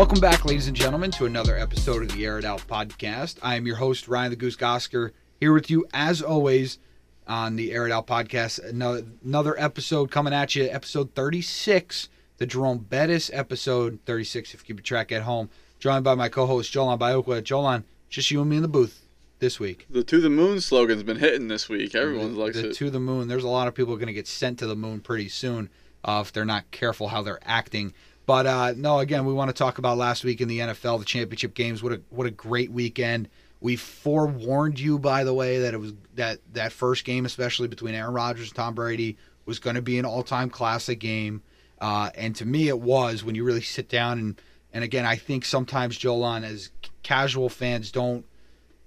Welcome back, ladies and gentlemen, to another episode of the Air It Out podcast. I am your host, Ryan the Goose Gosker, here with you as always on the Air It Out podcast. Another, another episode coming at you, episode 36, the Jerome Bettis episode 36, if you keep track at home. Joined by my co host, Jolan Biokwa. Jolan, just you and me in the booth this week. The to the moon slogan's been hitting this week. Everyone likes the it. To the moon. There's a lot of people going to get sent to the moon pretty soon uh, if they're not careful how they're acting. But uh, no, again, we want to talk about last week in the NFL, the championship games. What a what a great weekend. We forewarned you, by the way, that it was that that first game, especially between Aaron Rodgers and Tom Brady, was going to be an all-time classic game. Uh, and to me, it was when you really sit down and and again, I think sometimes Jolan, as casual fans, don't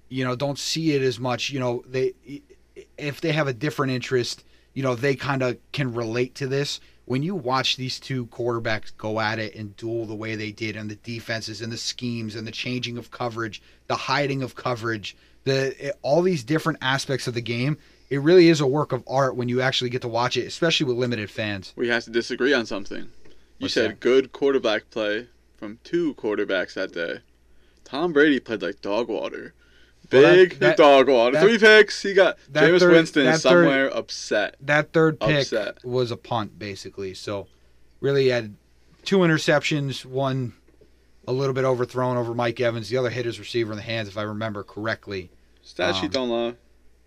you know don't see it as much. You know, they if they have a different interest, you know, they kind of can relate to this when you watch these two quarterbacks go at it and duel the way they did and the defenses and the schemes and the changing of coverage, the hiding of coverage, the all these different aspects of the game, it really is a work of art when you actually get to watch it, especially with limited fans. We have to disagree on something. You What's said that? good quarterback play from two quarterbacks that day. Tom Brady played like dog water. Well, that- Big dog that- Three picks. He got Jameis third- Winston is third- somewhere upset. That third pick Upset. was a punt basically. So really had two interceptions, one a little bit overthrown over Mike Evans, the other hit his receiver in the hands if I remember correctly. Stat Um, sheet don't lie.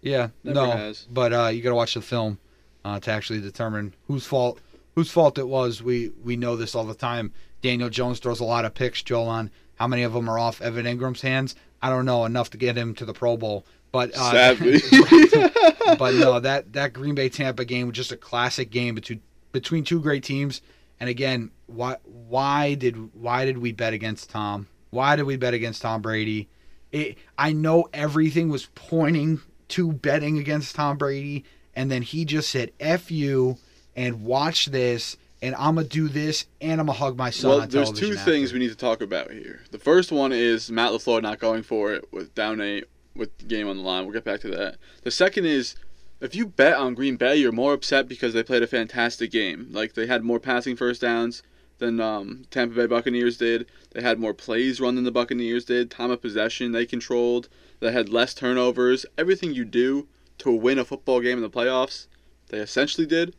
Yeah, Never no, has. but uh, you got to watch the film uh, to actually determine whose fault whose fault it was. We we know this all the time. Daniel Jones throws a lot of picks. Joel on how many of them are off Evan Engram's hands? I don't know enough to get him to the Pro Bowl, but uh, Sadly. but no, that that Green Bay Tampa game was just a classic game between between two great teams. And again, why why did why did we bet against Tom? Why did we bet against Tom Brady? It, I know everything was pointing to betting against Tom Brady, and then he just said "f you" and watch this, and I'm gonna do this, and I'm gonna hug my son. well, there's two television things we need to talk about here. The first one is Matt LaFleur not going for it with down eight with the game on the line. We'll get back to that. The second is if you bet on Green Bay, you're more upset because they played a fantastic game. Like they had more passing first downs than um, Tampa Bay Buccaneers did. They had more plays run than the Buccaneers did. Time of possession they controlled. They had less turnovers. Everything you do to win a football game in the playoffs, they essentially did.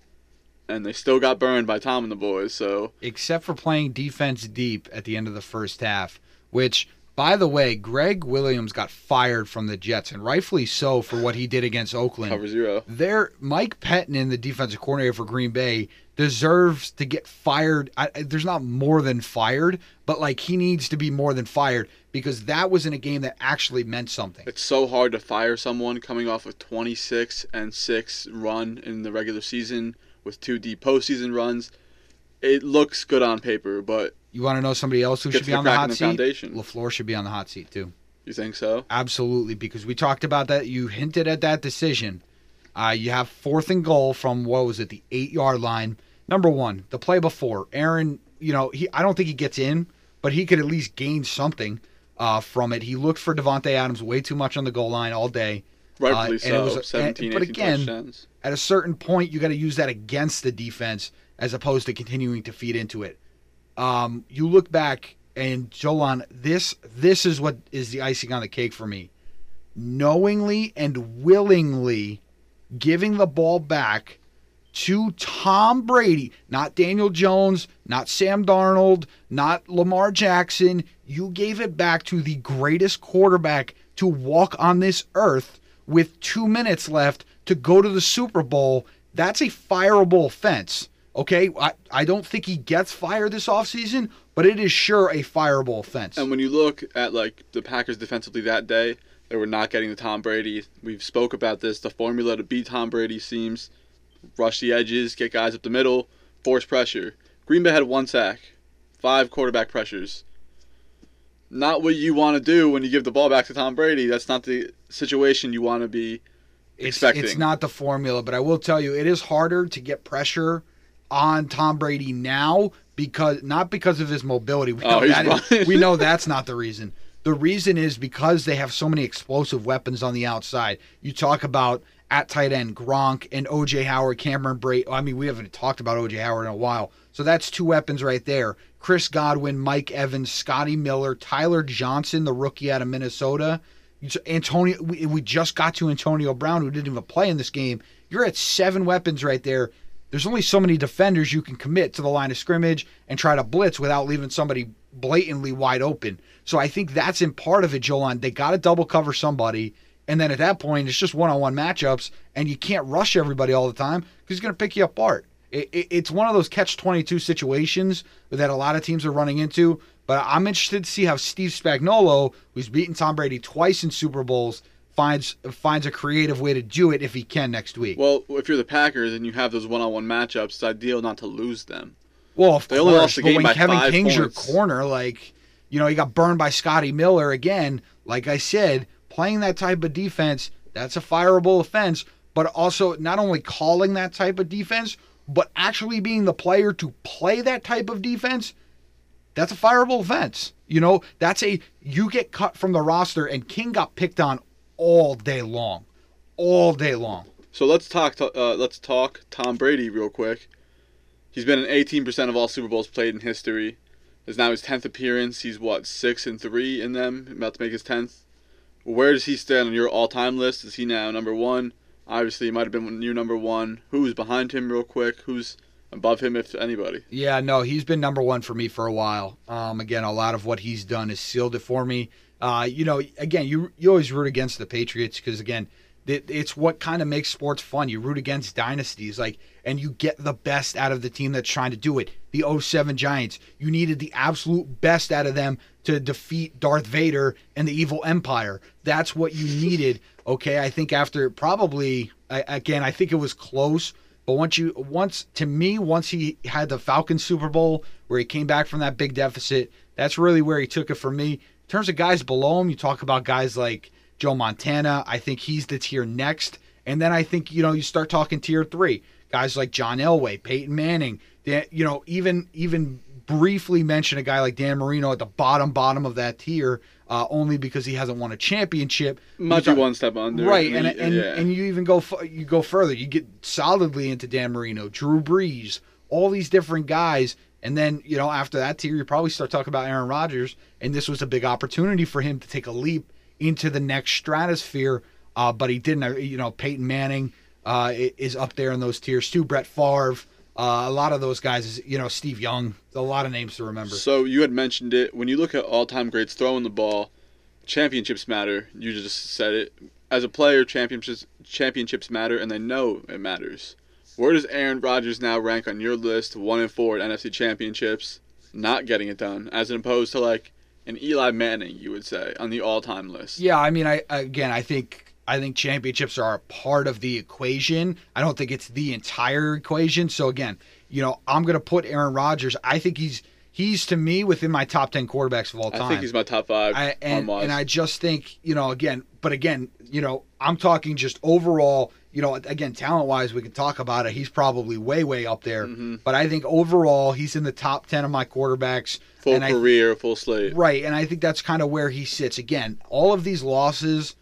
And they still got burned by Tom and the boys. So except for playing defense deep at the end of the first half, which, by the way, Gregg Williams got fired from the Jets, and rightfully so for what he did against Oakland. cover zero. There, Mike Pettine, the defensive coordinator for Green Bay, deserves to get fired. I, there's not more than fired, but like he needs to be more than fired because that was in a game that actually meant something. It's so hard to fire someone coming off a 26 and 6 run in the regular season with two deep postseason runs. It looks good on paper, but You want to know somebody else who should be on the hot the seat? foundation. Lafleur should be on the hot seat too. you think so? Absolutely, because we talked about that. You hinted at that decision. Uh, you have fourth and goal from what was it, the eight yard line. Number one, the play before Aaron. You know, he. I don't think he gets in, but he could at least gain something uh, from it. He looked for Davante Adams way too much on the goal line all day. Rightfully and it so. was a- 17, but again- touchdowns. At a certain point, you got to use that against the defense as opposed to continuing to feed into it. Um, you look back and Jolan, this this is what is the icing on the cake for me. Knowingly and willingly giving the ball back to Tom Brady, not Daniel Jones, not Sam Darnold, not Lamar Jackson. You gave it back to the greatest quarterback to walk on this earth with two minutes left to go to the Super Bowl. That's a fireable offense. Okay, I, I don't think he gets fired this offseason, but it is sure a fireable offense. And when you look at like the Packers defensively that day, they were not getting the Tom Brady. We've spoke about this. The formula to beat Tom Brady seems rush the edges, get guys up the middle, force pressure. Green Bay had one sack, five quarterback pressures. Not what you want to do when you give the ball back to Tom Brady. That's not the situation you want to be. It's, expecting. it's not the formula, but I will tell you, it is harder to get pressure on Tom Brady now because not because of his mobility. We oh, know, Oh, that is- we know that's not the reason. The reason is because they have so many explosive weapons on the outside. You talk about at tight end Gronk and OJ Howard, Cameron Brate. I mean, we haven't talked about OJ Howard in a while. So that's two weapons right there. Chris Godwin, Mike Evans, Scotty Miller, Tyler Johnson, the rookie out of Minnesota. Antonio, we, we just got to Antonio Brown, who didn't even play in this game. You're at seven weapons right there. There's only so many defenders you can commit to the line of scrimmage and try to blitz without leaving somebody blatantly wide open. So I think that's in part of it, Jolan. They got to double cover somebody. And then at that point, it's just one on one matchups, and you can't rush everybody all the time because he's going to pick you apart. It, it, it's one of those catch 22 situations that a lot of teams are running into. But I'm interested to see how Steve Spagnuolo, who's beaten Tom Brady twice in Super Bowls, finds finds a creative way to do it if he can next week. Well, if you're the Packers and you have those one-on-one matchups, it's ideal not to lose them. Well, of they course, only lost the game but when Kevin King's points. your corner, like you know, he got burned by Scotty Miller again. Like I said, playing that type of defense, that's a fireable offense. But also, not only calling that type of defense, but actually being the player to play that type of defense, that's a fireable offense. You know, that's a you get cut from the roster, and King got picked on all day long, all day long. So let's talk. Uh, let's talk Tom Brady real quick. He's been in 18% of all Super Bowls played in history. Is now his 10th appearance. He's what six and three in them. About to make his 10th. Where does he stand on your all-time list? Is he now number one? Obviously, he might have been your number one. Who's behind him, real quick? Who's above him, if anybody? Yeah, no, he's been number one for me for a while. Um, again, a lot of what he's done has sealed it for me. Uh, you know, again, you you always root against the Patriots because again, it, it's what kind of makes sports fun. You root against dynasties, like, and you get the best out of the team that's trying to do it. The 07 Giants, you needed the absolute best out of them to defeat Darth Vader and the evil empire. That's what you needed. Okay, I think after probably I, again, I think it was close. But once you once to me, once he had the Falcons Super Bowl where he came back from that big deficit, that's really where he took it for me In terms of guys below him, you talk about guys like Joe Montana. I think he's the tier next. And then I think, you know, you start talking tier three. Guys like John Elway, Peyton Manning, Dan, you know, even even briefly mention a guy like Dan Marino at the bottom bottom of that tier, uh, only because he hasn't won a championship. Be one step under, right? And and, yeah. and you even go you go further. You get solidly into Dan Marino, Drew Brees, all these different guys and then, you know, after that tier, you probably start talking about Aaron Rodgers. And this was a big opportunity for him to take a leap into the next stratosphere. Uh, but he didn't. Uh, you know, Peyton Manning uh, is up there in those tiers too. Brett Favre. Uh, a lot of those guys, you know, Steve Young. A lot of names to remember. So you had mentioned it. When you look at all-time greats throwing the ball, championships matter. You just said it. As a player, championships championships matter, and they know it matters. Where does Aaron Rodgers now rank on your list, one and four at NFC Championships, not getting it done, as opposed to like an Eli Manning, you would say, on the all-time list? Yeah, I mean, I again, I think I think championships are a part of the equation. I don't think it's the entire equation. So again, you know, I'm going to put Aaron Rodgers. I think he's he's to me within my top ten quarterbacks of all time. I think he's my top five. I, and, and I just think you know again, but again, you know, I'm talking just overall you know, again, talent wise, we can talk about it. He's probably way, way up there. Mm-hmm. But I think overall, he's in the top 10 of my quarterbacks. Full career, full slate. Right. And I think that's kind of where he sits. Again, all of these losses,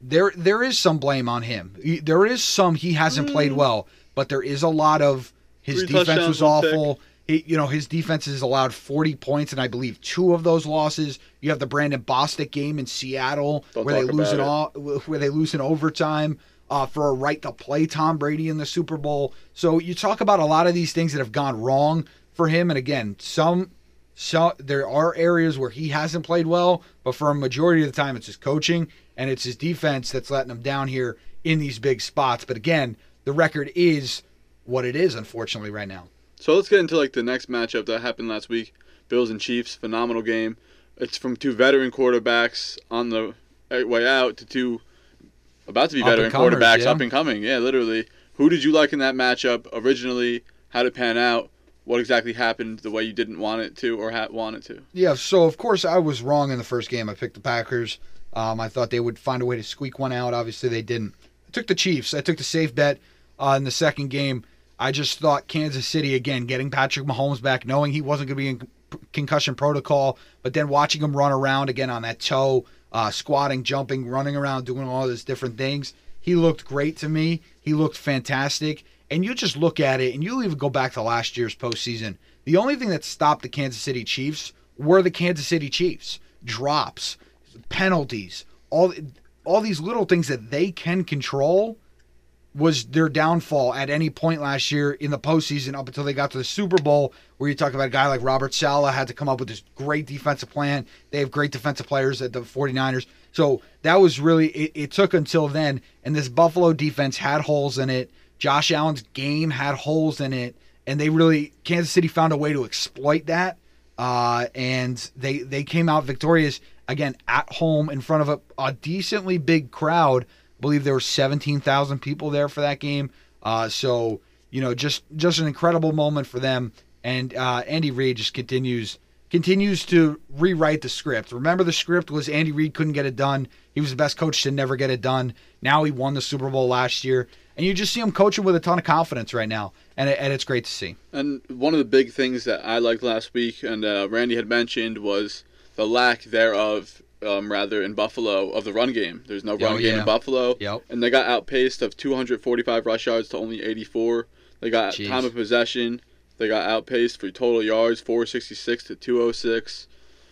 there there is some blame on him. There is some he hasn't mm. played well, but there is a lot of his Three defense was awful. He, you know, his defense has allowed 40 points, and I believe two of those losses. You have the Brandon Bostick game in Seattle Don't where they lose in all, where they lose in overtime uh, for a right to play Tom Brady in the Super Bowl. So you talk about a lot of these things that have gone wrong for him, and again, some. So there are areas where he hasn't played well, but for a majority of the time, it's his coaching and it's his defense that's letting him down here in these big spots. But again, the record is what it is, unfortunately, right now. So let's get into like the next matchup that happened last week: Bills and Chiefs. Phenomenal game. It's from two veteran quarterbacks on the uh, way out to two about to be veteran quarterbacks yeah. up and coming. Yeah, literally. Who did you like in that matchup originally? How did it pan out? What exactly happened the way you didn't want it to or ha- want it to? Yeah, so of course I was wrong in the first game. I picked the Packers. Um, I thought they would find a way to squeak one out. Obviously, they didn't. I took the Chiefs. I took the safe bet uh, in the second game. I just thought Kansas City again, getting Patrick Mahomes back, knowing he wasn't going to be in concussion protocol, but then watching him run around again on that toe uh, squatting, jumping, running around, doing all these different things. He looked great to me. He looked fantastic. And you just look at it, and you even go back to last year's postseason. The only thing that stopped the Kansas City Chiefs were the Kansas City Chiefs drops, penalties, all all these little things that they can control was their downfall at any point last year in the postseason up until they got to the Super Bowl, where you talk about a guy like Robert Saleh had to come up with this great defensive plan. They have great defensive players at the 49ers. So that was really, it, it took until then. And this Buffalo defense had holes in it. Josh Allen's game had holes in it. And they really, Kansas City found a way to exploit that. Uh, and they they came out victorious again at home in front of a, a decently big crowd. I believe there were 17,000 people there for that game. Uh, so you know, just just an incredible moment for them. And uh, Andy Reid just continues continues to rewrite the script. Remember, the script was Andy Reid couldn't get it done. He was the best coach to never get it done. Now he won the Super Bowl last year, and you just see him coaching with a ton of confidence right now, and, it, and it's great to see. And one of the big things that I liked last week, and uh, Randy had mentioned, was the lack thereof, um, rather in Buffalo, of the run game. There's no run Oh, game yeah. in Buffalo, Yep. and they got outpaced of 245 rush yards to only 84. They got Jeez. time of possession. They got outpaced for total yards, 466 to 206.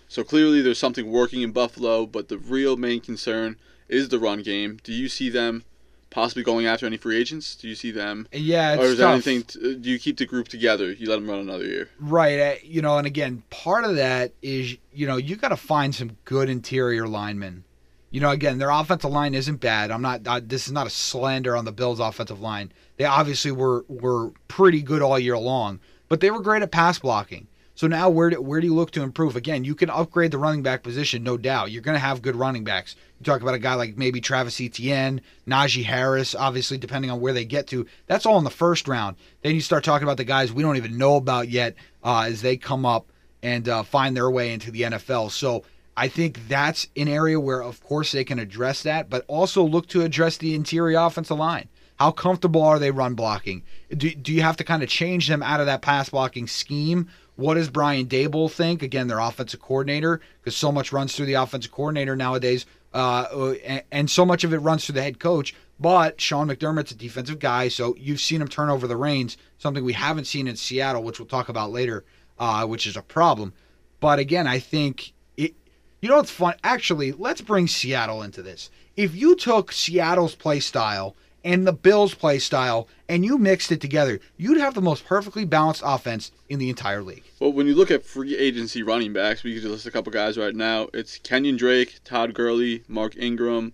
So clearly, there's something working in Buffalo, but the real main concern is the run game. Do you see them possibly going after any free agents? Do you see them, Yeah, it's or is there tough. anything? T- do you keep the group together? You let them run another year. Right. uh, You know, and again, part of that is, you know, you got to find some good interior linemen. You know, again, their offensive line isn't bad. I'm not. Uh, this is not a slander on the Bills' offensive line. They obviously were were pretty good all year long, but they were great at pass blocking. So now, where do, where do you look to improve? Again, you can upgrade the running back position, no doubt. You're going to have good running backs. You talk about a guy like maybe Travis Etienne, Najee Harris, obviously, depending on where they get to. That's all in the first round. Then you start talking about the guys we don't even know about yet uh, as they come up and uh, find their way into the NFL. So I think that's an area where, of course, they can address that, but also look to address the interior offensive line. How comfortable are they run blocking? Do, do you have to kind of change them out of that pass blocking scheme? What does Brian Daboll think? Again, their offensive coordinator, because so much runs through the offensive coordinator nowadays, uh, and, so much of it runs through the head coach. But Sean McDermott's a defensive guy, so you've seen him turn over the reins, something we haven't seen in Seattle, which we'll talk about later, uh, which is a problem. But again, I think it. You know what's fun? Actually, let's bring Seattle into this. If you took Seattle's play style and the Bills' play style and you mixed it together, you'd have the most perfectly balanced offense in the entire league. Well, when you look at free agency running backs, we could just list a couple guys right now. It's Kenyan Drake, Todd Gurley, Mark Ingram,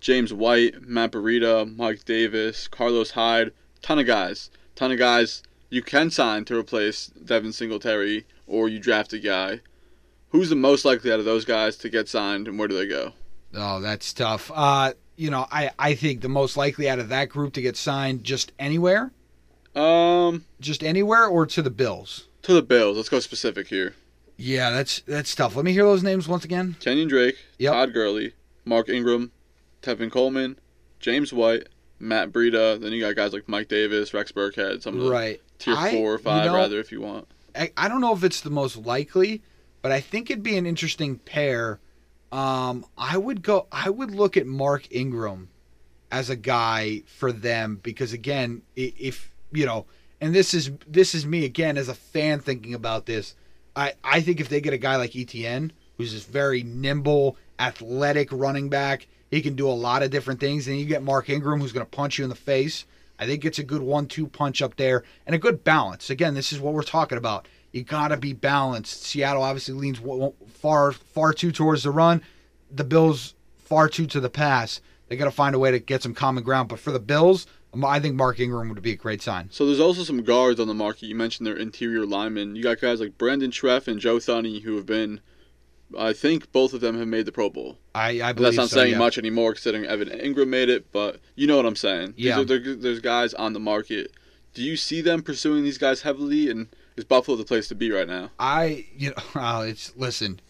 James White, Matt Breida, Mike Davis, Carlos Hyde. Ton of guys. Ton of guys you can sign to replace Devin Singletary, or you draft a guy. Who's the most likely out of those guys to get signed, and where do they go? Oh, that's tough. Uh, you know, I, I think the most likely out of that group to get signed just anywhere, Um, just anywhere, or to the Bills. to the Bills. Let's go specific here. Yeah, that's that's tough. Let me hear those names once again. Kenyan Drake, Yep. Todd Gurley, Mark Ingram, Tevin Coleman, James White, Matt Breida. Then you got guys like Mike Davis, Rex Burkhead, some of the Right. tier I- four or you five, know- rather, if you want. I, I don't know if it's the most likely, but I think it'd be an interesting pair. Um, I would go. I would look at Mark Ingram as a guy for them because again, if you know, and this is this is me again as a fan thinking about this. I I think if they get a guy like Etienne, who's this very nimble, athletic running back, he can do a lot of different things. And you get Mark Ingram, who's going to punch you in the face. I think it's a good one-two punch up there and a good balance. Again, this is what we're talking about. You got to be balanced. Seattle obviously leans far far too towards the run. The Bills far too to the pass. They got to find a way to get some common ground. But for the Bills, um, I think Mark Ingram would be a great sign. So there's also some guards on the market. You mentioned their interior linemen. You got guys like Brandon Scherff and Joe Thuney who have been, I think both of them have made the Pro Bowl. I, I believe that's not so, saying yeah. much anymore considering Evan Engram made it, but you know what I'm saying. Yeah. are- there's guys on the market. Do you see them pursuing these guys heavily? And is Buffalo the place to be right now? I you know it's listen.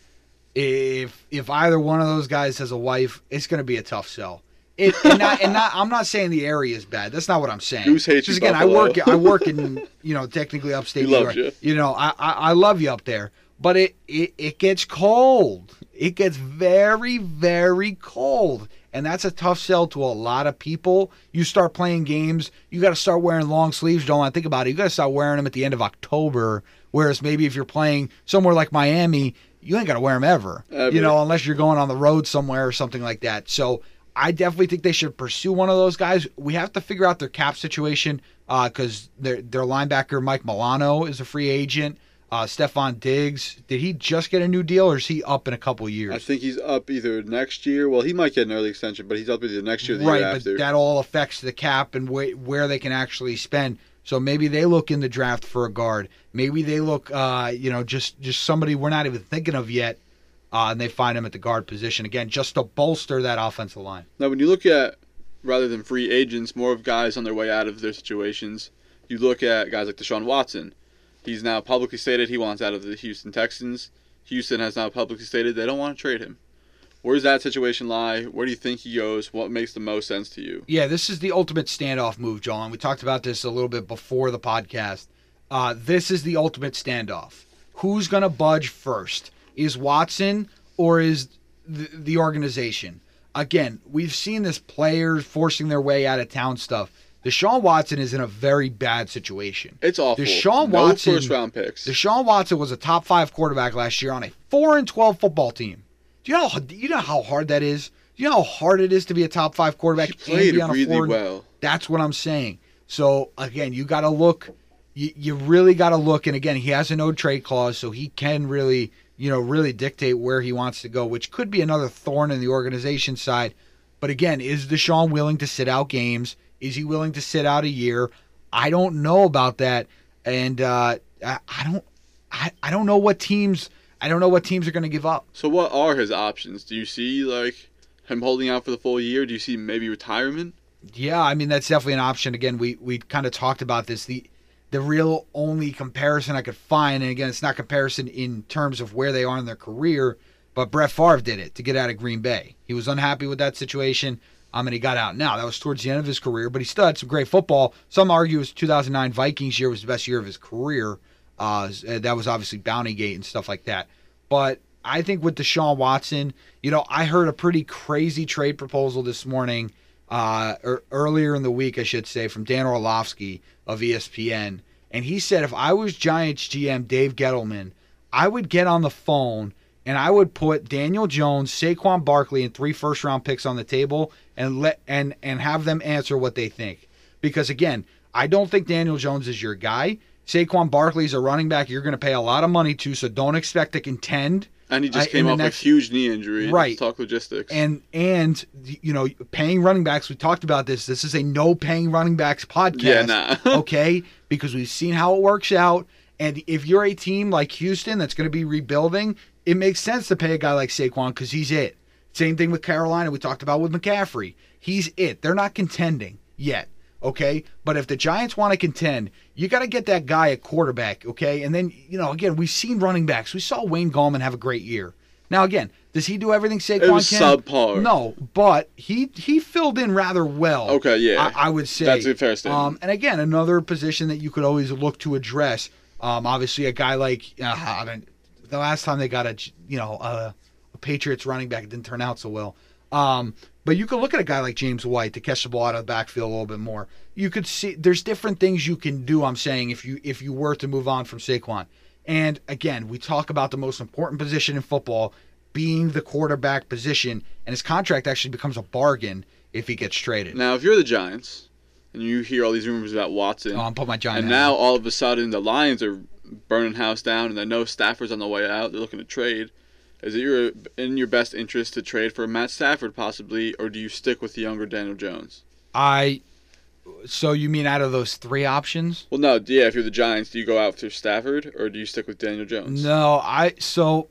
If if either one of those guys has a wife, it's going to be a tough sell. It, and, not, and not I'm not saying the area is bad. That's not what I'm saying. Goose hates you, Just again, I work I work in you know technically upstate He New York. you. know, I, I I love you up there, but it, it it gets cold. It gets very very cold, And that's a tough sell to a lot of people. You start playing games, you got to start wearing long sleeves. You Don't want to think about it. You got to start wearing them at the end of October. Whereas maybe if you're playing somewhere like Miami, you ain't got to wear them ever. Ever. You know, unless you're going on the road somewhere or something like that. So I definitely think they should pursue one of those guys. We have to figure out their cap situation uh, because their their linebacker Mike Milano is a free agent. Uh, Stefon Diggs, did he just get a new deal or is he up in a couple years? I think he's up either next year. Well, he might get an early extension, but he's up either next year or the right, year but that all affects the cap and wh- where they can actually spend. So maybe they look in the draft for a guard. Maybe they look, uh, you know, just just somebody we're not even thinking of yet, uh, and they find him at the guard position again, just to bolster that offensive line. Now, when you look at rather than free agents, more of guys on their way out of their situations, you look at guys like Deshaun Watson. He's now publicly stated he wants out of the Houston Texans. Houston has now publicly stated they don't want to trade him. Where does that situation lie? Where do you think he goes? What makes the most sense to you? Yeah, this is the ultimate standoff move, John. We talked about this a little bit before the podcast. Uh, this is the ultimate standoff. Who's going to budge first? Is Watson or is the, the organization? Again, we've seen this players forcing their way out of town stuff. Deshaun Watson is in a very bad situation. It's awful. Deshaun no Watson- first round picks. Deshaun Watson was a top five quarterback last year on a four and twelve football team. Do you know? How, you know how hard that is? Do you know how hard it is to be a top five quarterback he and played be on a really well. that's what I'm saying. So again, you got to look. You, you really got to look. And again, he has a no trade clause, so he can really, you know, really dictate where he wants to go, which could be another thorn in the organization side. But again, is Deshaun willing to sit out games? Is he willing to sit out a year? I don't know about that, and uh, I, I don't. I, I don't know what teams. I don't know what teams are going to give up. So what are his options? Do you see like him holding out for the full year? Do you see maybe retirement? Yeah, I mean that's definitely an option. Again, we we kind of talked about this. The the real only comparison I could find, and again, it's not comparison in terms of where they are in their career, but Brett Favre did it to get out of Green Bay. He was unhappy with that situation, um, mean, he got out. Now that was towards the end of his career, but he still had some great football. Some argue his 2009 Vikings year was the best year of his career. Uh, that was obviously Bounty Gate and stuff like that. But I think with Deshaun Watson, you know, I heard a pretty crazy trade proposal this morning uh, or earlier in the week, I should say, from Dan Orlovsky of ESPN. And he said if I was Giants GM Dave Gettleman, I would get on the phone and I would put Daniel Jones, Saquon Barkley, and three first round picks on the table and let and and have them answer what they think. Because again, I don't think Daniel Jones is your guy. Saquon Barkley is a running back you're going to pay a lot of money to, so don't expect to contend. And he just Uh, came off next- a huge knee injury. Right. Let's talk logistics. And and you know, paying running backs. We talked about this. This is a no paying running backs podcast. yeah, nah. okay, because we've seen how it works out. And if you're a team like Houston that's going to be rebuilding, it makes sense to pay a guy like Saquon because he's it. Same thing with Carolina. We talked about with McCaffrey. He's it. They're not contending yet. Okay, but if the Giants want to contend, you got to get that guy at quarterback. Okay, and then you know again we've seen running backs. We saw Wayne Gallman have a great year. Now again, does he do everything Saquon it was can? subpar. No, but he he filled in rather well. Okay, yeah. I, I would say That's a fair statement. Um, and again, another position that you could always look to address. Um, obviously, a guy like uh, I don't- the last time they got a you know a, a Patriots running back, it didn't turn out so well. Um, but you could look at a guy like James White to catch the ball out of the backfield a little bit more. You could see there's different things you can do. I'm saying if you if you were to move on from Saquon. And again, we talk about the most important position in football being the quarterback position, and his contract actually becomes a bargain if he gets traded. Now, if you're the Giants and you hear all these rumors about Watson, Oh, I'm putting my giant. and now all of a sudden the Lions are burning house down, and they know Stafford's on the way out. They're looking to trade. Is it your in your best interest to trade for Matt Stafford possibly, or do you stick with the younger Daniel Jones? I. So you mean out of those three options? Well, no, yeah. If you're the Giants, do you go after Stafford, or do you stick with Daniel Jones? No, I. So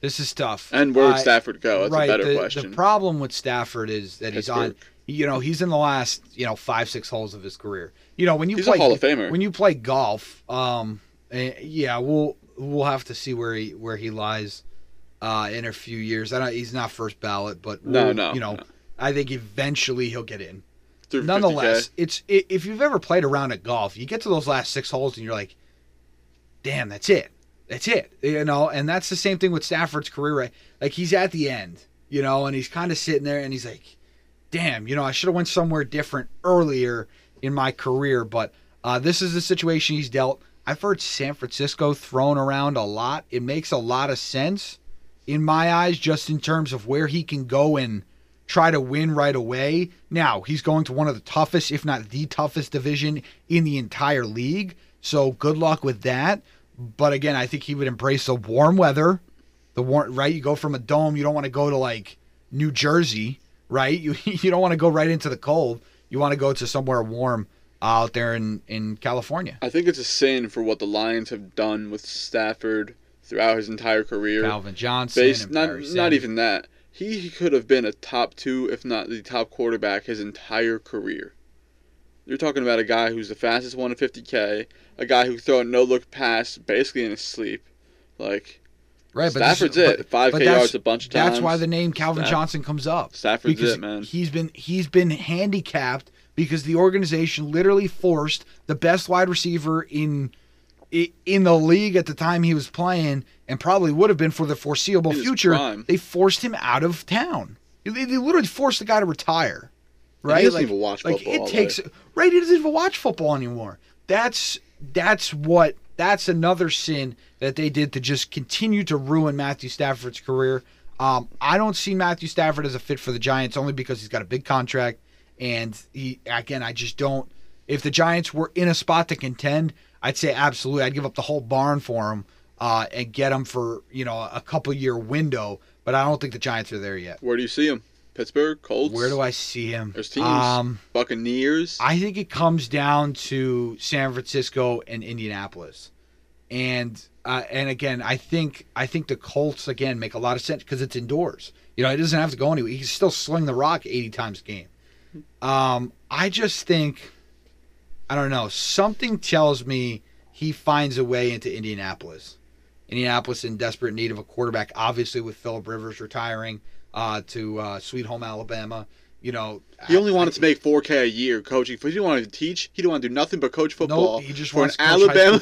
this is tough. And where would I- Stafford go? That's right. a better the, question. the problem with Stafford is that he's on. You know, he's in the last you know five six holes of his career. You know when you He's a play Hall of Famer. when you play golf. Um, eh, yeah, we'll we'll have to see where he where he lies. Uh, in a few years, I don't. He's not first ballot, but No, no, You know, no. I think eventually he'll get in. Nonetheless, 50K. it's i if you've ever played around at golf, you get to those last six holes and you're like, "Damn, that's it, that's it," you know. And that's the same thing with Stafford's career. Right? Like he's at the end. you know, and he's kind of sitting there and he's like, damn, you know, I should have went somewhere different earlier in my career, but uh, this is the situation he's dealt. I've heard San Francisco thrown around a lot. It makes a lot of sense in my eyes, just in terms of where he can go and try to win right away. Now, he's going to one of the toughest, if not the toughest division in the entire league. So good luck with that. But again, I think he would embrace the warm weather. The warm, right? You go from a dome, you don't want to go to like New Jersey, right? You you don't want to go right into the cold. You want to go to somewhere warm out there in in California. I think it's a sin for what the Lions have done with Stafford throughout his entire career. Calvin Johnson, Based, not not even that. He could have been a top two, if not the top quarterback, his entire career. You're talking about a guy who's the fastest one to 50k, a guy who throw a no look pass basically in his sleep. Like right. But Stafford's but- it. Five k yards a bunch of times. That's why the name Calvin Staff- Johnson comes up. Stafford's because it, man. he's been he's been handicapped because the organization literally forced the best wide receiver in in the league at the time he was playing and probably would have been for the foreseeable In future. They forced him out of town. They, they literally forced the guy to retire. Right? doesn't like, even watch like football it takes day. right. He doesn't even watch football anymore. That's that's what that's another sin that they did to just continue to ruin Matthew Stafford's career. Um, I don't see Matthew Stafford as a fit for the Giants only because he's got a big contract, and he again I just don't. If the Giants were in a spot to contend, I'd say absolutely. I'd give up the whole barn for him uh, and get him for you know a couple year window. But I don't think the Giants are there yet. Where do you see him? Pittsburgh, Colts. Where do I see him? There's teams. Um, Buccaneers. I think it comes down to San Francisco and Indianapolis, and uh, and again, I think I think the Colts again make a lot of sense because it's indoors. You know, it doesn't have to go anywhere. He can still sling the rock eighty times a game. Um, I just think, I don't know. Something tells me he finds a way into Indianapolis. Indianapolis in desperate need of a quarterback, obviously with Philip Rivers retiring uh, to uh, Sweet Home Alabama. You know, he only I- wanted to make 4K a year coaching. He didn't want to teach. He didn't want to do nothing but coach football. he just for an to Alabama.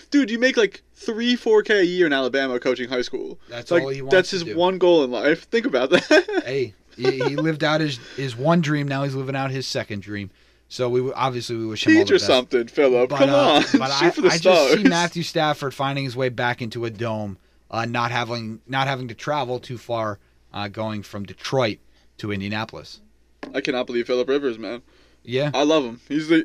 Dude, you make like three 4K a year in Alabama coaching high school. That's like all he wants that's his do. one goal in life. Think about that. hey, he, he lived out his, his one dream. Now he's living out his second dream. So we obviously we wish him all Teach or best. something, Philip. But, Come uh, on, but shoot I, for the I stars. just see Matthew Stafford finding his way back into a dome, uh, not having not having to travel too far, uh, going from Detroit to Indianapolis. I cannot believe Philip Rivers, man. Yeah. I love him. He's the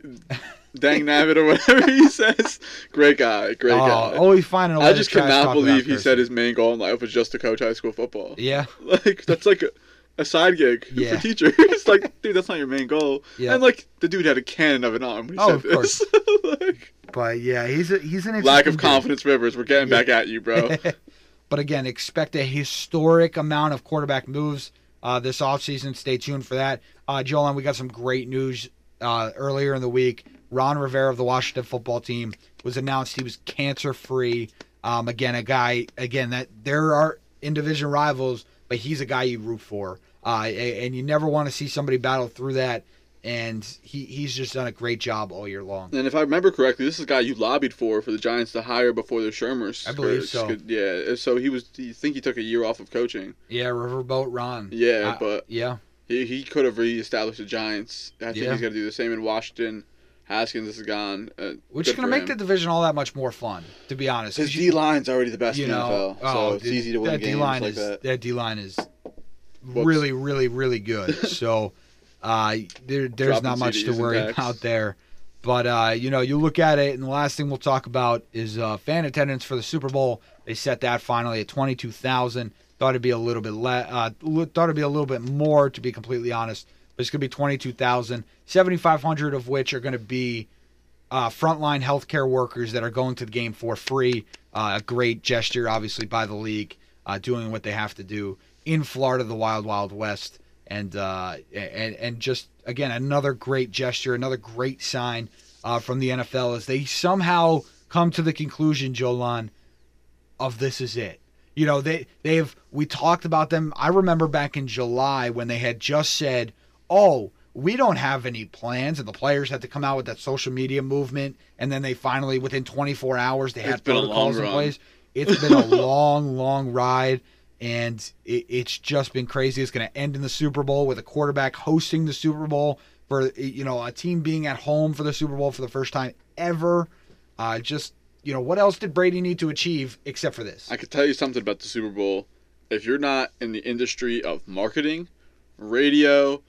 dang nabbit or whatever he says. Great guy, great guy. Oh, guy. always finding a way I just trash cannot believe he person. said his main goal in life was just to coach high school football. Yeah. Like that's like a, a side gig Yeah. for teachers. It's like, dude, that's not your main goal. Yeah. And like the dude had a cannon of an arm when he Oh, said of course. this. like, But yeah, he's a, he's an lack of interesting dude. confidence, Rivers. We're getting back at you, bro. But again, expect a historic amount of quarterback moves uh, this offseason. Stay tuned for that. Uh, Jolan, we got some great news uh, earlier in the week. Ron Rivera of the Washington football team was announced he was cancer free. Um, again, a guy, again, that there are in division rivals, but he's a guy you root for. Uh, and you never want to see somebody battle through that. And he, he's just done a great job all year long. And if I remember correctly, this is a guy you lobbied for for the Giants to hire before the Shurmurs. I believe so. yeah, so he was. You think he took a year off of coaching? Yeah, Riverboat Ron. Yeah, Uh, but yeah. he, he could have reestablished the Giants. I think Yeah. he's going to do the same in Washington. Haskins is gone. Uh, Which is going to make him. the division all that much more fun, to be honest. his D line's already the best you in the know, NFL, so oh, it's dude, easy to win games D-line like is, that. That D line is Whoops. really, really, really good. so uh, there, there's Dropping not much to CDs and worry packs. about there. But uh, you know, you look at it, and the last thing we'll talk about is uh, fan attendance for the Super Bowl. They set that finally at twenty two thousand. Thought it'd be a little bit le- uh, thought it'd be a little bit more, to be completely honest. But it's gonna be twenty two thousand. Seventy five hundred of which are gonna be uh, frontline healthcare workers that are going to the game for free. Uh, a great gesture, obviously, by the league, uh, doing what they have to do in Florida, the Wild Wild West, and uh, and and just again another great gesture, another great sign uh, from the NFL as they somehow come to the conclusion, Jolan, of this is it. You know, they they've we talked about them. I remember back in July when they had just said, "Oh, we don't have any plans," and the players had to come out with that social media movement, and then they finally, within 24 hours, they had It's been a long protocols in place. It's been a long, long ride, and it, it's just been crazy. It's going to end in the Super Bowl with a quarterback hosting the Super Bowl for you know a team being at home for the Super Bowl for the first time ever. Uh, just you know, what else did Brady need to achieve except for this? I could tell you something about the Super Bowl. If you're not in the industry of marketing, radio,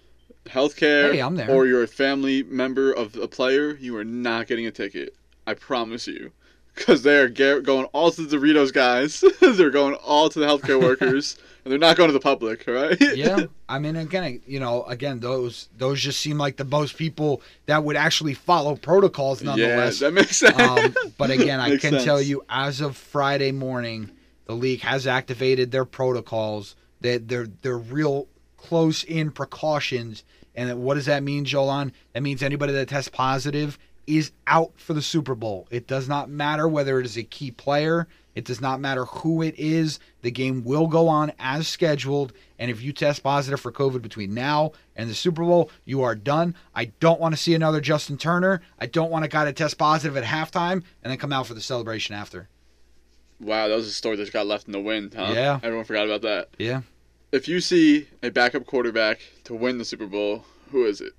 healthcare, Hey, I'm there. or you're a family member of a player, you are not getting a ticket. I promise you. Because they're going all to the Doritos guys. they're going all to the healthcare workers. and they're not going to the public, right? yeah, I mean, again, you know, again, those those just seem like the most people that would actually follow protocols, nonetheless. yeah, that makes sense. um, but again, I can tell you, as of Friday morning, the league has activated their protocols. That they're they're real close in precautions. And what does that mean, Jolan? That means anybody that tests positive is out for the Super Bowl. It does not matter whether it is a key player. It does not matter who it is. The game will go on as scheduled. And if you test positive for COVID between now and the Super Bowl, you are done. I don't want to see another Justin Turner. I don't want a guy to test positive at halftime and then come out for the celebration after. wow, that was a story that got left in the wind, huh? Yeah. Everyone forgot about that. Yeah. If you see a backup quarterback to win the Super Bowl, who is it?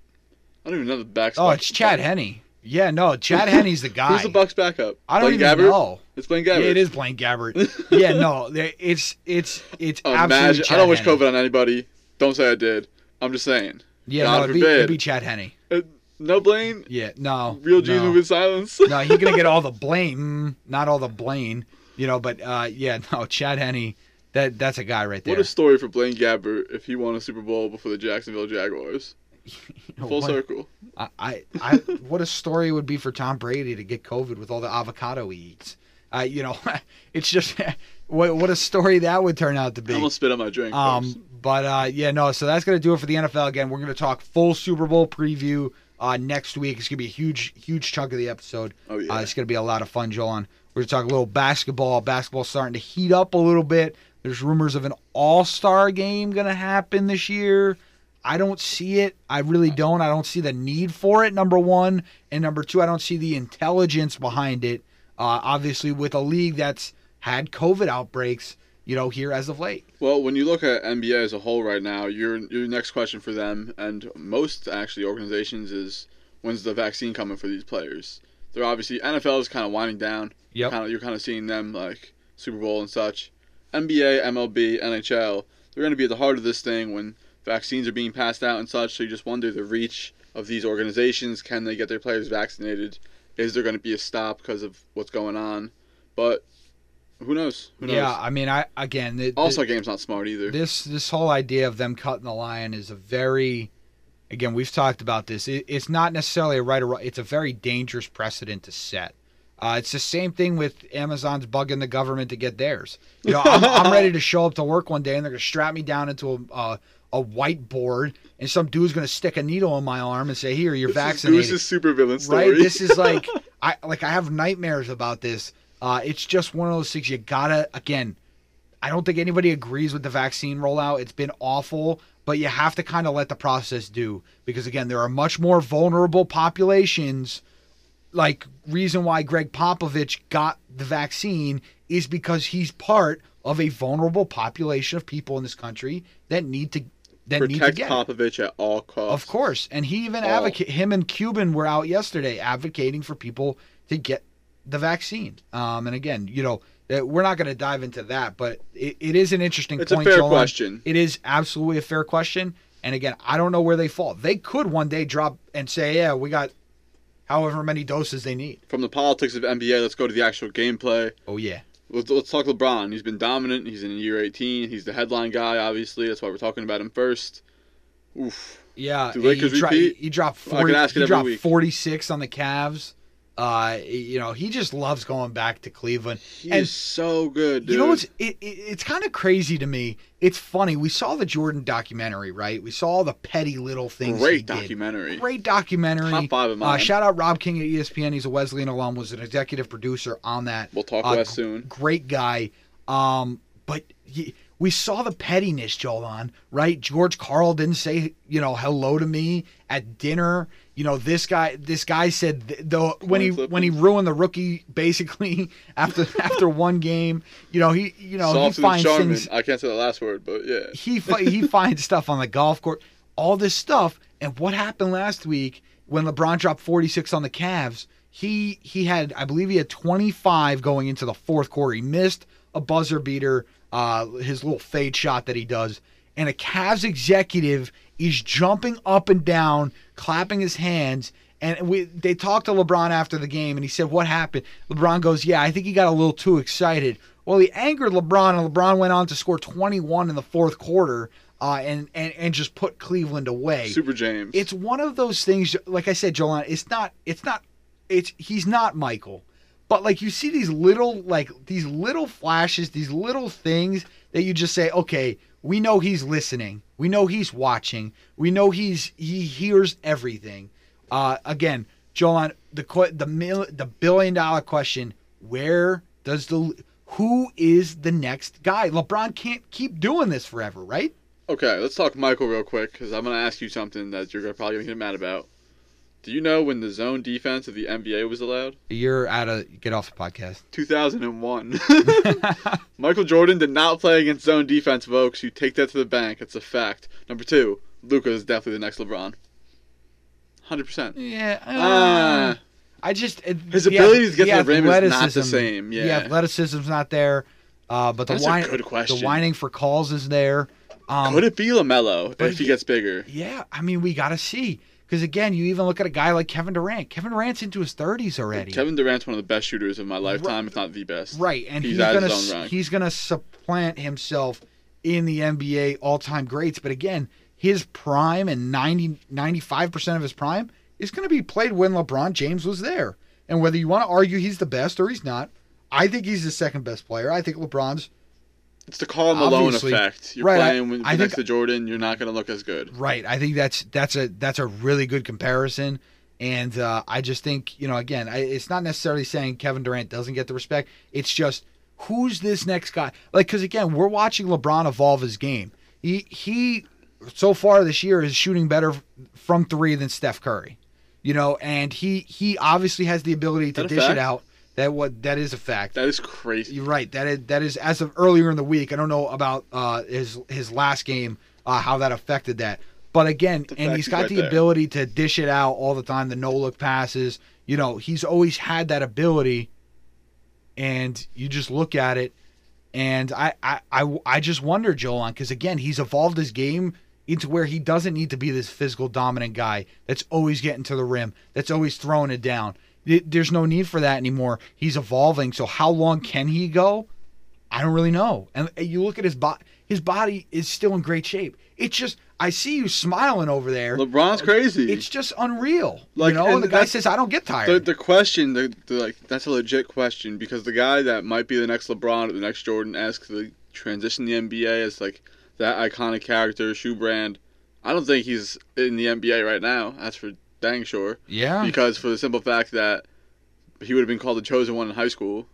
I don't even know the backs. Oh, it's Chad Henne. Yeah, no, Chad Henne's the guy. Who's the Bucks backup? I don't Blaine even Gabbert? know. It's Blaine Yeah, Gabbert. it is Blaine Gabbert. yeah, no, it's it's it's absolutely. Chad I don't wish Henne. COVID on anybody. Don't say I did. I'm just saying. Yeah, God no, it'd be, it'd be Chad Henne. Uh, no Blaine. Yeah, no. Real G's no. in silence. no, he's gonna get all the blame, not all the blame. You know, but uh, yeah, no, Chad Henne, that that's a guy right there. What a story for Blaine Gabbert if he won a Super Bowl before the Jacksonville Jaguars. Full What- circle. I, I, I, what a story it would be for Tom Brady to get COVID with all the avocado he eats. Uh, you know, it's just what what a story that would turn out to be. I almost spit on my drink. folks. Um, but uh, yeah, no. So that's gonna do it for the NFL. Again, we're gonna talk full Super Bowl preview uh, next week. It's gonna be a huge, huge chunk of the episode. oh yeah. Uh, it's gonna be a lot of fun, Jolan. We're gonna talk a little basketball. Basketball's starting to heat up a little bit. There's rumors of an All Star game gonna happen this year. I don't see it. I really don't. I don't see the need for it. Number one, and number two, I don't see the intelligence behind it. Uh, obviously, with a league that's had COVID outbreaks, you know, here as of late. Well, when you look at NBA as a whole right now, your your next question for them and most actually organizations is when's the vaccine coming for these players? They're obviously NFL is kind of winding down. Yep. Kind of you're kind of seeing them like Super Bowl and such. NBA, MLB, NHL, they're going to be at the heart of this thing when vaccines are being passed out and such. So you just wonder the reach of these organizations. Can they get their players vaccinated? Is there going to be a stop because of what's going on? But who knows? Who knows? Yeah, I mean, I again, the, Also, the- game's not smart either. this this whole idea of them cutting the line is a very, again, we've talked about this. It, it's not necessarily a right or wrong. It's a very dangerous precedent to set. Uh, it's the same thing with Amazon's bugging the government to get theirs. You know, I'm, I'm ready to show up to work one day and they're gonna strap me down into a a, a whiteboard and some dude's gonna stick a needle in my arm and say, "Here, you're This vaccinated." Is Goose's supervillain story. right? This is like I like I have nightmares about this. Uh, it's just one of those things you gotta again. I don't think anybody agrees with the vaccine rollout. It's been awful, but you have to kind of let the process do because again, there are much more vulnerable populations. Like reason why Gregg Popovich got the vaccine is because he's part of a vulnerable population of people in this country that need to that need to protect get it. Popovich at all costs. Of course, and he even advocate him and Cuban were out yesterday advocating for people to get the vaccine. Um, and again, you know, uh, we're not going to dive into that, but it, it is an interesting It's a point. fair Joel. question. It is absolutely a fair question. And again, I don't know where they fall. They could one day drop and say, "Yeah, we got however many doses they need." From the politics of NBA, let's go to the actual gameplay. Oh yeah, Let's, let's talk LeBron. He's been dominant. He's in year 18. He's the headline guy, obviously. That's why we're talking about him first. Oof. yeah. Do Lakers he, dro- repeat? he dropped I can forty. ask it he every dropped week. forty six on the Cavs. Uh, you know, he just loves going back to Cleveland. He's And- so good, dude. You know what's it, it, it's kind of crazy to me. It's funny. We saw the Jordan documentary, right? We saw all the petty little things. Great did. documentary. Great documentary. Top five of Uh, mine. shout out Rob King at ESPN. He's a Wesleyan alum. Was an executive producer on that. we'll talk Uh, less soon. Great guy. Um, but he, we saw the pettiness, Jolan. Right? George Karl didn't say you know hello to me at dinner. You know, this guy this guy said th- though when he when he ruined the rookie basically after after one game, you know, he you know, Soft he finds charming. things I can't say the last word, but yeah. he fi- he finds stuff on the golf court, all this stuff. And what happened last week when LeBron dropped 46 on the Cavs? He he had I believe he had 25 going into the fourth quarter. He missed a buzzer beater, uh, his little fade shot that he does, and a Cavs executive is jumping up and down, clapping his hands. And we, they talked to LeBron after the game, and he said, "What happened?" LeBron goes, "Yeah, I think he got a little too excited." Well, he angered LeBron, and LeBron went on to score 21 in the fourth quarter, uh, and and and just put Cleveland away. Super James. It's one of those things. Like I said, Jolan, it's not. It's not. It's he's not Michael, but like you see these little like these little flashes, these little things that you just say, okay, we know he's listening, we know he's watching, we know he's he hears everything. Uh, again, Jolan, the the mil- the billion dollar question: Where does the who is the next guy? LeBron can't keep doing this forever, right? Okay, let's talk Michael real quick because I'm gonna ask you something that you're probably gonna get mad about. Do you know when the zone defense of the NBA was allowed? You're out of get off the podcast. 2001. Michael Jordan did not play against zone defense, folks. You take that to the bank. It's a fact. Number two, Luka is definitely the next LeBron. 100%. Yeah. uh, Ah. I just it- His the ability to get to the the rim is not the same, The yeah. athleticism's not there. Uh, but the That's whine, the whining for calls is there. Um, Could it be LaMelo if he he- gets bigger? yeah, I mean we got to see because again, you even look at a guy like Kevin Durant. Kevin Durant's into his thirties already. Kevin Durant's one of the best shooters of my lifetime, if not the best. Right, and He's he's, gonna his own s- rank. he's gonna supplant himself in the NBA all-time greats. But again, his prime and 95 percent of his prime is gonna be played when LeBron James was there. And whether you want to argue he's the best or he's not, I think he's the second best player. I think LeBron's It's the Karl Malone Obviously. effect. You're Right, I- playing with, I next think- to Jordan, you're not going to look as good. right. I think that's that's a that's a really good comparison. And uh, I just think you know again, I, it's not necessarily saying Kevin Durant doesn't get the respect. It's just who's this next guy? Like because again, we're watching LeBron evolve his game. He he so far this year is shooting better from three than Steph Curry. You know, and he he obviously has the ability to dish it out. That what that is a fact. That is crazy. You're right. That is that is as of earlier in the week. I don't know about uh, his his last game, uh, how that affected that. But again, The and he's got right the there. ability to dish it out all the time. The no look passes. You know, he's always had that ability. And you just look at it, and I I I, I just wonder, Joel, because again, he's evolved his game into where he doesn't need to be this physical dominant guy that's always getting to the rim, that's always throwing it down. There's no need for that anymore. He's evolving. So how long can he go? I don't really know. And you look at his body; his body is still in great shape. It's just I see you smiling over there. LeBron's crazy. It's just unreal. Like, you know, and the guy says, "I don't get tired." the, the question, the, the, like that's a legit question because the guy that might be the next LeBron or the next Jordan esque to transition the NBA as like that iconic character, shoe brand. I don't think he's in the NBA right now. That's for dang sure. yeah, Because for the simple fact that he would have been called the chosen one in high school.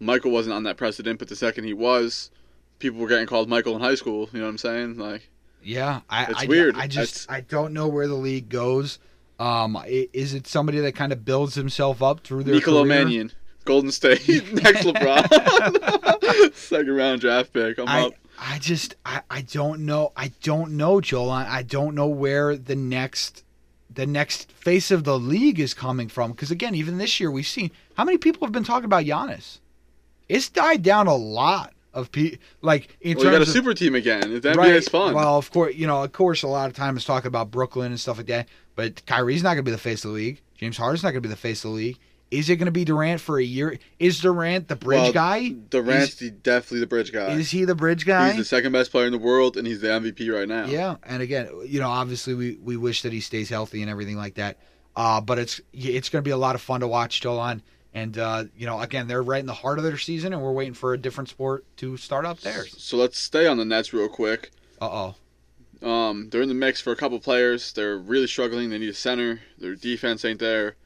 Michael wasn't on that precedent, but the second he was, people were getting called Michael in high school. You know what I'm saying? Like yeah. I, It's I, weird. I just That's- I don't know where the league goes. Um, is it somebody that kind of builds himself up through their Niccolo career? Mannion, Golden State, next LeBron, second round draft pick. I'm I, up. I just I, I don't know I don't know Joel I don't know where the next the next face of the league is coming from. Because again even this year we've seen how many people have been talking about Giannis? It's died down a lot of people like in Well, you terms got a of super team again. The NBA right. is fun. well of course you know of course a lot of time is talking about Brooklyn and stuff like that but Kyrie's not going to be the face of the league. James Harden's not going to be the face of the league is it going to be Durant for a year is Durant the bridge Well, guy Durant's the, definitely the bridge guy. is he the bridge guy He's the second best player in the world, and he's the MVP right now. Yeah, and again, you know, obviously we, we wish that he stays healthy and everything like that. Uh, but it's it's going to be a lot of fun to watch Dolan. And uh, you know, again, they're right in the heart of their season, and we're waiting for a different sport to start up theirs. So let's stay on the Nets real quick. Uh oh. Um, they're in the mix for a couple players. They're really struggling. They need a center. Their defense ain't there.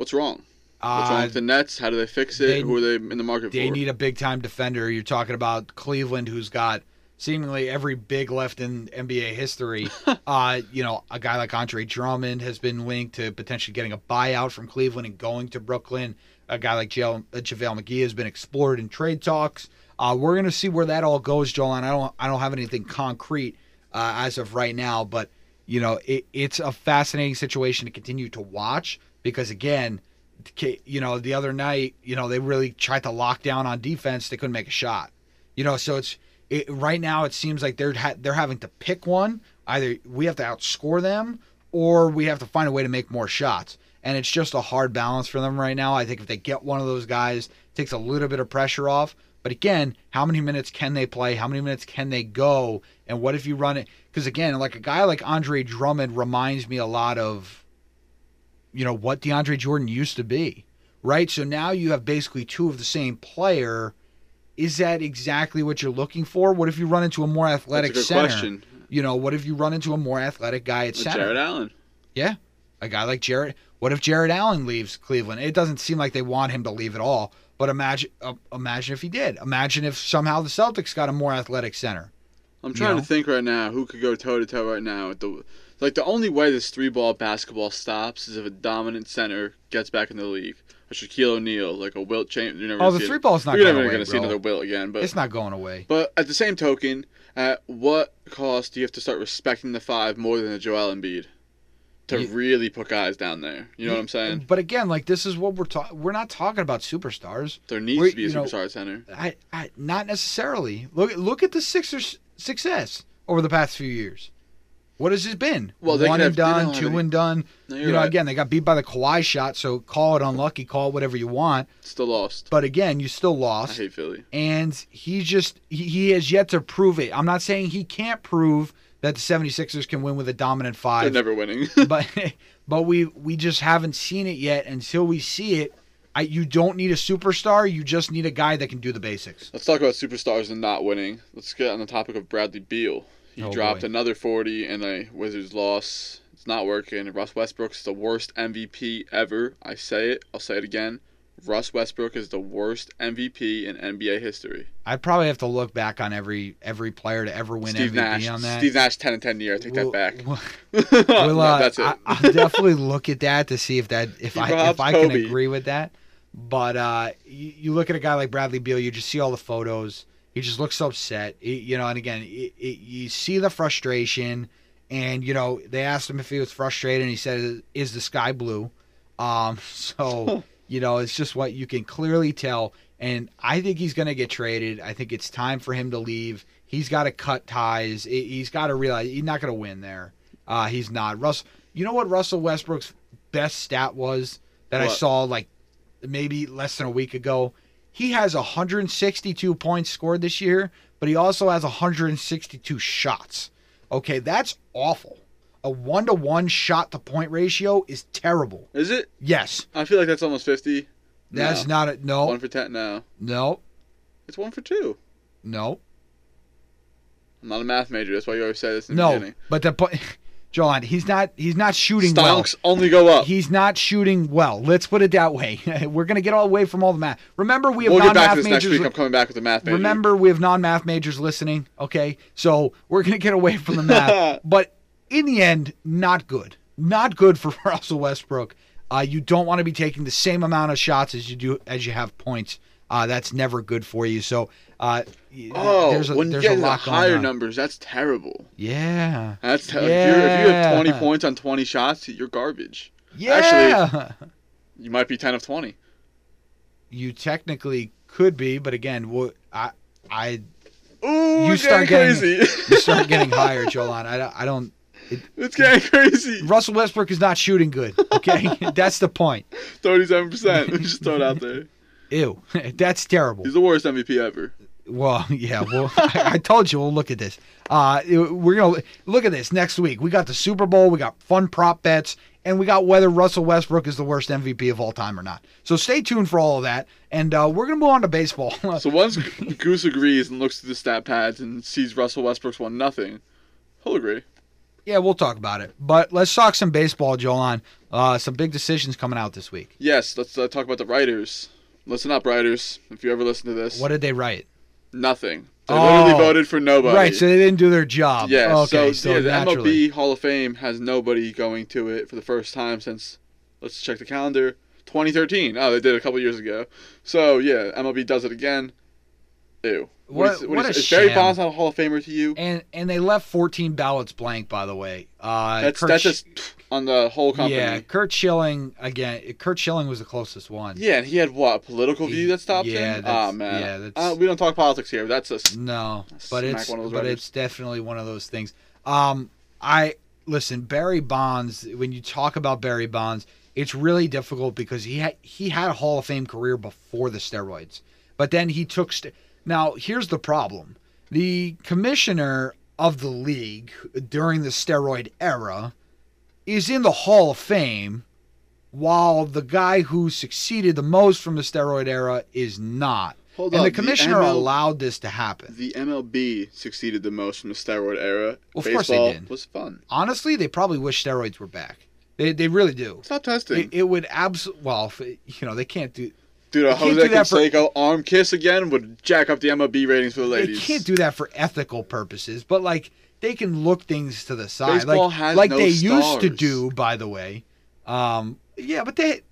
What's wrong? What's wrong Uh, with the Nets? How do they fix it? they- Who are they in the market they for? They need a big time defender. You're talking about Cleveland, who's got seemingly every big left in NBA history. uh, you know, a guy like Andre Drummond has been linked to potentially getting a buyout from Cleveland and going to Brooklyn. A guy like uh, JaVale McGee has been explored in trade talks. Uh, we're gonna see where that all goes, Joel. And I don't, I don't have anything concrete uh, as of right now, but you know, it, it's a fascinating situation to continue to watch because again, you know, the other night, you know, they really tried to lock down on defense. They couldn't make a shot. You know, so it's it, right now. It seems like they're ha- they're having to pick one. Either we have to outscore them, or we have to find a way to make more shots. And it's just a hard balance for them right now. I think if they get one of those guys, it takes a little bit of pressure off. But again, how many minutes can they play? How many minutes can they go? And what if you run it? Because again, like a guy like Andre Drummond reminds me a lot of, you know, what DeAndre Jordan used to be, right? So now you have basically two of the same player. Is that exactly what you're looking for? What if you run into a more athletic That's center? question. You know, what if you run into a more athletic guy at With center? Jarrett Allen. Yeah, a guy like Jarrett. What if Jarrett Allen leaves Cleveland? It doesn't seem like they want him to leave at all. But imagine, uh, imagine if he did. Imagine if somehow the Celtics got a more athletic center. I'm trying know? to think right now who could go toe to toe right now. with The like the only way this three ball basketball stops is if a dominant center gets back in the league. A Shaquille O'Neal, like a Wilt Chamberlain. You're never Oh, the it. three ball's not You're never gonna see another Wilt again. But It's not going away. but at the same token, at what cost do you have to start respecting the five more than a Joel Embiid to You- really put guys down there? You know what I'm saying? But again, like this is what we're talking. We're not talking about superstars. There needs We're- to be a you know, superstar center. I, I, not necessarily. Look, look at the Sixers' success over the past few years. What has it been? Well, they one and done, two and done. No, You know, right. again, they got beat by the Kawhi shot, so call it unlucky, call it whatever you want. Still lost. But again, you still lost. I hate Philly. and he just he, he has yet to prove it. I'm not saying he can't prove that the 76ers can win with a dominant They're five, never winning. but but we we just haven't seen it yet. Until we see it, I, you don't need a superstar. You just need a guy that can do the basics. Let's talk about superstars and not winning. Let's get on the topic of Bradley Beal. He Oh, dropped boy. another 40 in a Wizards loss. It's not working. Russ Westbrook's the worst MVP ever. I say it. I'll say it again. Russ Westbrook is the worst MVP in NBA history. I'd probably have to look back on every every player to ever win Steve MVP Nash. on that. Steve Nash 10 and 10 year. I take We'll- that back. we'll- Well, uh, that's it. I, I'll definitely look at that to see if that if He I if I can Kobe. agree with that. But uh, you, you look at a guy like Bradley Beal, you just see all the photos. He just looks so upset, He- you know. And again, it, it, you see the frustration, and you know they asked him if he was frustrated, and he said, "Is the sky blue?" Um, so you know it's just what you can clearly tell. And I think he's going to get traded. I think it's time for him to leave. He's got to cut ties. He- He's got to realize he's not going to win there. Uh, he's not. Russ, you know what Russell Westbrook's best stat was that I saw like maybe less than a week ago? He has 162 points scored this year, but he also has 162 shots. Okay, that's awful. A one to one shot to point ratio is terrible. Is it? Yes, I feel like that's almost 50. that's No. not it. no, One for 10 now. no, It's one for two. no, I'm not a math major. That's why you always say this in the no. beginning. But the point, John, he's not he's not shooting well. Stonks only go up. He's not shooting well. Let's put it that way. We're gonna get all away from all the math. Remember, we have we'll non-math to this next majors. week. I'm coming back with the math major. Remember, we have non-math majors listening. Okay, so we're gonna get away from the math. but in the end, not good. Not good for Russell Westbrook. Uh, you don't want to be taking the same amount of shots as you do as you have points. Uh, that's never good for you. So, uh, Oh, there's a, when you there's get a into the higher numbers, that's terrible. Yeah. That's te- if, you're, if you have 20 points on 20 shots, you're garbage. Yeah. You might be 10 of 20. you technically could be, but again, what I I Ooh, You start getting you start getting higher, Jolan. I, don't- I don't. it's getting crazy. Russell Westbrook is not shooting good. Okay, that's the point. 37%. Just throw it out there. Ew, that's terrible. He's the worst MVP ever. Well, yeah. Well, I, I told you. We'll look at this. Uh, we're gonna look at this next week. We got the Super Bowl. We got fun prop bets, and we got whether Russell Westbrook is the worst MVP of all time or not. So stay tuned for all of that. And uh, we're gonna move on to baseball. So once Goose agrees and looks through the stat pads and sees Russell Westbrook's won nothing, he'll agree. yeah, we'll talk about it. But let's talk some baseball, Jolan. Uh, some big decisions coming out this week. Yes, let's uh, talk about the writers. Listen up, writers. If you ever listen to this, What did they write? Nothing. They Oh. literally voted for nobody. Right, so they didn't do their job. yeah, Okay, so, so, yeah, the naturally. MLB Hall of Fame has nobody going to it for the first time since let's check the calendar. 2013. Oh, they did it a couple years ago. So yeah, MLB does it again. Ew. What- is, what is, a is Barry. Bonds not a Hall of Famer to you? And and they left 14 ballots blank, by the way. Uh, That's Curt that's just on the whole company. yeah. Curt Schilling again. Curt Schilling was the closest one. Yeah, and he had what a political view that stopped Yeah, him. that's- Oh man, yeah, that's- uh, we don't talk politics here. That's a No, Smack but it's one of those but writers. it's definitely one of those things. Um, I listen Barry Bonds. When you talk about Barry Bonds, it's really difficult because he had he had a Hall of Fame career before the steroids, but then he took. St- now here's the problem: the commissioner of the league during the steroid era is in the Hall of Fame, while the guy who succeeded the most from the steroid era is not. hold And on. the commissioner ML allowed this to happen. The MLB succeeded the most from the steroid era. Well, Of course they did. was fun. Honestly, they probably wish steroids were back. They, they really do. Stop testing. It, it would absolutely well, if it- you know, they can't do Dude, a Jose that for- Canseco arm kiss again would jack up the MLB ratings for the ladies. they can't do that for ethical purposes, but like they can look things to the side, Baseball like has like no they used to do. By the way, um, yeah, but they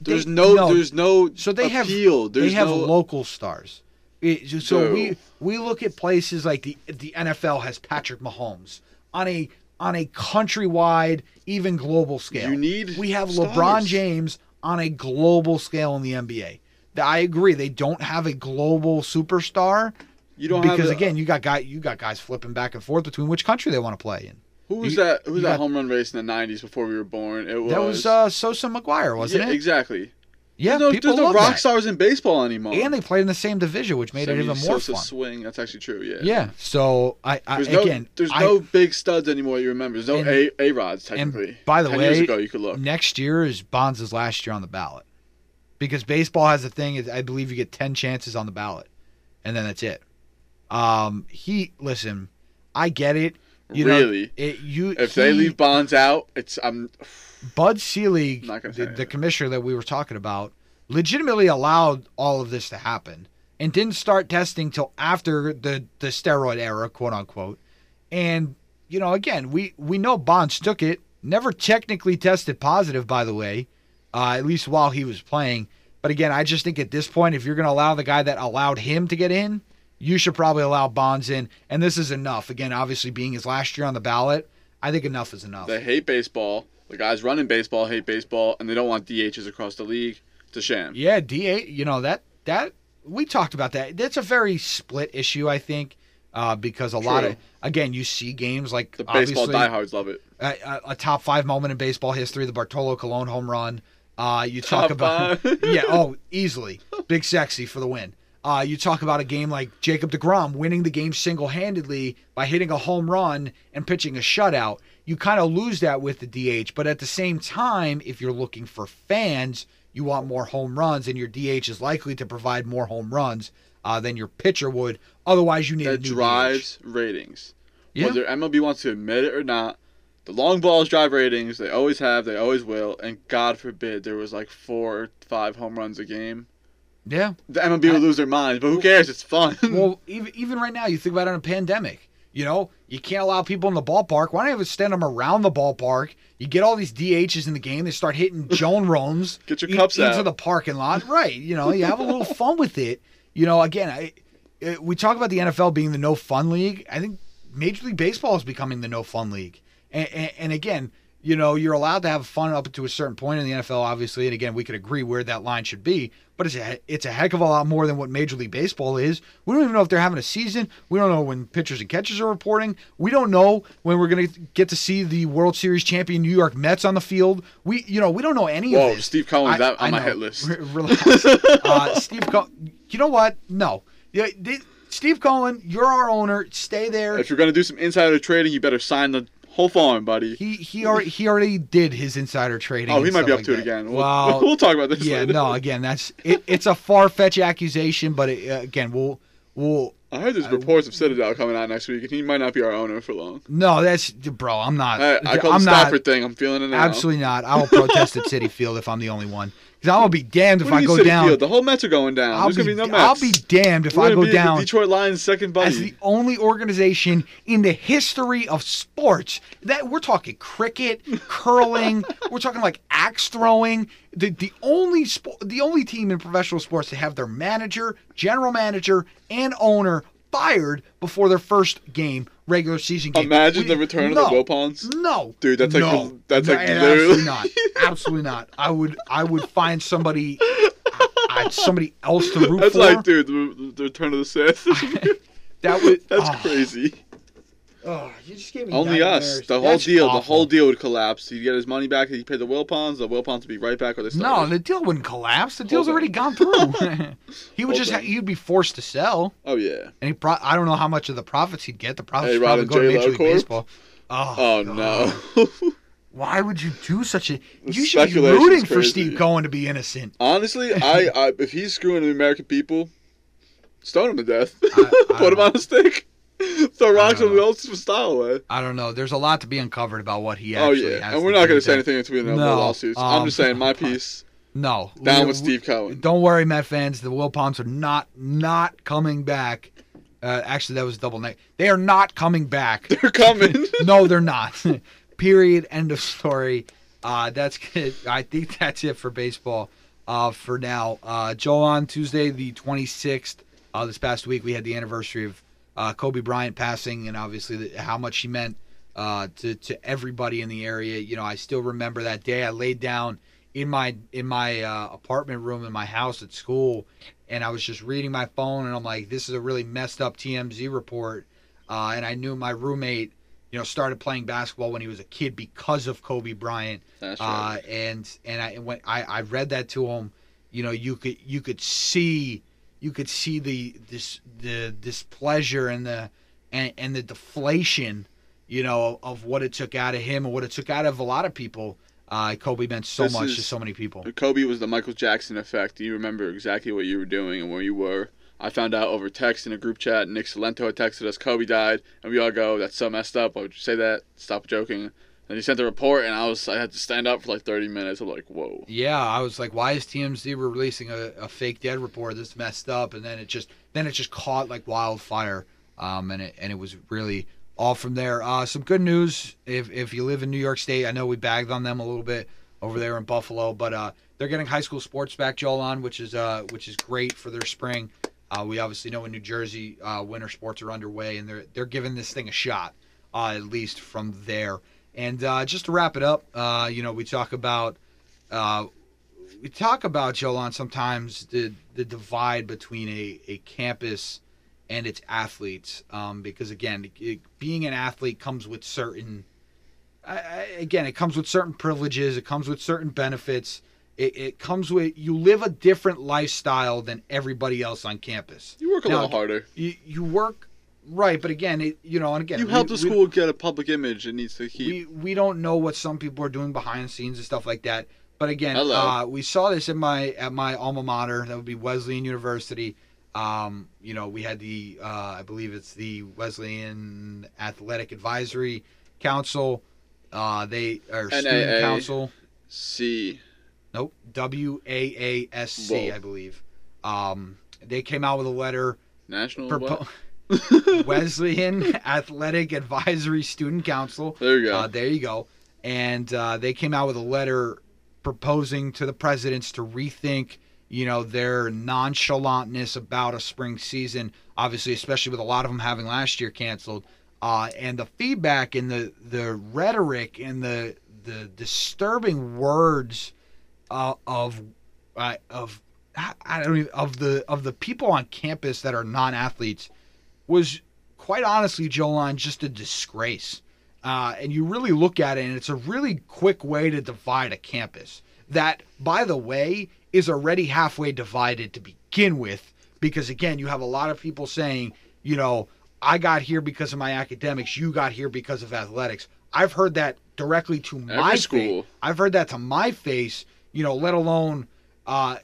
There's they- no, there's no so they have appeal. There's they have no, local stars. It- so we we look at places like the the NFL has Patrick Mahomes on a on a countrywide, even global scale. You need we have stars. LeBron James on a global scale in the NBA. I agree. They don't have a global superstar You don't because a- again, you got guy you got guys flipping back and forth between which country they want to play in. who was you- that? Who was that got- home run race in the '90s before we were born? It was That was uh, Sosa McGwire, wasn't yeah, it? Exactly. Yeah, there's no, people there's no love rock that. stars in baseball anymore. And they played in the same division, which made it even more Sosa fun. swing. That's actually true. Yeah. Yeah. So I, I There's no, again, there's I- no big studs anymore. You remember? There's no And- A Rods and technically. by the Ten way, years ago you could look. next year is Bonds' last year on the ballot because baseball has a thing. I believe you get ten chances on the ballot, and then that's it. Um, he listen, I get it. You Really? know, it, you If they leave Bonds out, it's I'm Bud Selig, the, the commissioner that we were talking about, legitimately allowed all of this to happen and didn't start testing till after the the steroid era, quote unquote. And you know, again, we we know Bonds took it, never technically tested positive, by the way, uh, at least while he was playing. But again, I just think at this point, if you're going to allow the guy that allowed him to get in, you should probably allow Bonds in. And this is enough. Again, obviously being his last year on the ballot, I think enough is enough. they hate baseball. The guys running baseball hate baseball, and they don't want DHs across the league. It's a sham. Yeah, DA. You know that that we talked about that. That's a very split issue, I think, uh, because a lot of again, you see games like The baseball diehards love it. a, a, a top five moment in baseball history, the Bartolo Colon home run. Uh, you talk Top about yeah, oh, easily big sexy for the win. Uh, you talk about a game like Jacob deGrom winning the game single handedly by hitting a home run and pitching a shutout. You kind of lose that with the DH, but at the same time, if you're looking for fans, you want more home runs, and your DH is likely to provide more home runs uh, than your pitcher would. Otherwise, you need a That new DH. drives ratings. Yeah. Whether MLB wants to admit it or not, the long balls drive ratings. They always have. They always will. And God forbid there was like four or five home runs a game. Yeah. The MLB I- would lose their minds. But who cares? It's fun. well, even even right now, you think about it in a pandemic. You know, you can't allow people in the ballpark. Why don't you have stand them around the ballpark? You get all these DHs in the game. They start hitting Joan Rones. Get your in- cups into the parking lot. Right. You know, you have a little fun with it. You know, again, I, uh, we talk about the NFL being the no fun league. I think Major League Baseball is becoming the no fun league. And, and, and again, you know, you're allowed to have fun up to a certain point in the NFL, obviously. And again, we could agree where that line should be. But it's a it's a heck of a lot more than what Major League Baseball is. We don't even know if they're having a season. We don't know when pitchers and catchers are reporting. We don't know when we're going to get to see the World Series champion New York Mets on the field. We you know we don't know any Whoa, of this. Whoa, Steve Cohen's I- that on I my know. hit list. Re- relax. uh, Steve. You know what? No. Yeah, they- Steve Cohen, you're our owner. Stay there. If you're gonna do some insider trading, you better sign the whole farm, buddy. He he already he already did his insider trading. oh, he might be up to like it again. We'll, Well, we'll talk about this yeah, later. no. Again, that's it, it's a far fetched accusation, but it, uh, again, we'll we'll I heard there's I- reports of Citadel coming out next week, and he might not be our owner for long. no. That's bro. I'm not. I, I call I'm the not. Stafford thing. I'm feeling it now. Absolutely not. I will protest at Citi Field if I'm the only one. Because gonna be damned if I go down. Field? The whole Mets are going down. I'll There's be, gonna be no I'll be damned if We're I go be the down Detroit Lions' second buddy. as the only organization in the history of sports that we're talking cricket, curling, we're talking like axe throwing. The the only spo- the only team in professional sports to have their manager, general manager, and owner fired before their first game, regular season game. Imagine We- the return no, of the Wilpons. No, Dude, that's like no, the- that's like No, literally- absolutely not. Absolutely not. I would I would find somebody uh, somebody else to root That's for. like, dude, the, the return of the Sith. that would That's oh, crazy. Oh, you just gave me Only us. nightmares. The whole That's deal. The whole deal would collapse. He'd get his money back. He'd pay the Wilpons. The Wilpons would be right back where they No, the deal wouldn't collapse. The deal's already gone through. he would Whole just ha- he'd be forced to sell, oh yeah. and he pro- I don't know how much of the profits he'd get. The profits Hey, would probably go to Major League? Baseball. Oh, Oh God. no. Why would you do such a? You should be speculation's rooting for crazy. Steve Cohen to be innocent. Honestly, I, I if he's screwing the American people, stone him to death. I- I Put him don't on a stick. Throw rocks the old style away. I don't know. There's a lot to be uncovered about what he Oh yeah, has and we're not going to say anything until we know No, the lawsuits. I'm um, just saying my piece. No, Down we- with Steve Cohen. Don't worry, Met fans. The Wilpons are not not coming back. Uh, actually, that was double neck. They are not coming back. They're coming. no, they're not. Period. End of story. Uh, that's good. I think that's it for baseball uh, for now. Uh, Joe, on Tuesday, the 26th, uh, this past week, we had the anniversary of uh, Kobe Bryant passing, and obviously the, how much he meant uh, to to everybody in the area. You know, I still remember that day. I laid down in my in my uh, apartment room in my house at school, and I was just reading my phone, and I'm like, this is a really messed up TMZ report. Uh, and I knew my roommate, you know, started playing basketball when he was a kid because of Kobe Bryant. That's Uh, right. and and I when I, I read that to him, you know, you could you could see you could see the this the displeasure and the and, and the deflation, you know, of what it took out of him and what it took out of a lot of people. Uh, Kobe meant so This much is- to so many people. Kobe was the Michael Jackson effect. You remember exactly what you were doing and where you were. I found out over text in a group chat. Nick Salento had texted us, Kobe died, and we all go, "That's so messed up." Why would you say that? Stop joking. And he sent the report, and I was, I had to stand up for like 30 minutes. I'm like, "Whoa." Yeah, I was like, why is TMZ releasing a, a fake dead report? This messed up, and then it just then it just caught like wildfire, um, and it and it was really all from there. Uh, some good news if if you live in New York State, I know we bagged on them a little bit over there in Buffalo, but uh, they're getting high school sports back, Joel, on which is uh which is great for their spring. Uh, we obviously know in New Jersey, uh, winter sports are underway, and they're they're giving this thing a shot, uh, at least from there. And uh, just to wrap it up, uh, you know, we talk about uh, we talk about Jolan sometimes the the divide between a, a campus and its athletes um, because again it, being an athlete comes with certain again it comes with certain privileges it comes with certain benefits it, it comes with you live a different lifestyle than everybody else on campus You work a Now, lot harder. you, you work right but again it you know and again You we- help the we- school get a public image it needs to keep. we we don't know what some people are doing behind the scenes and stuff like that. But again, uh, we saw this in my at my alma mater. That would be Wesleyan University. Um, you know, we had the uh, I believe it's the Wesleyan Athletic Advisory Council. Uh, they or student council. C. Nope, W A A S C. I believe. Um, they came out with a letter. national. Propo-? Wesleyan Athletic Advisory Student Council. there you go. Uh, there you go. And uh, they came out with a letter proposing to the presidents to rethink, you know, their nonchalantness about a spring season. Obviously, especially with a lot of them having last year canceled. Uh, and the feedback and the the rhetoric and the the disturbing words uh, of uh, of I I don't even, of the of the people on campus that are non-athletes was quite honestly, Jolan, just a disgrace. Uh, and you really look at it, and it's a really quick way to divide a campus. That, by the way, is already halfway divided to begin with, because again, you have a lot of people saying, you know, I got here because of my academics, you got here because of athletics. I've heard that directly to my face. school. I've heard that to my face, you know, let alone. Uh,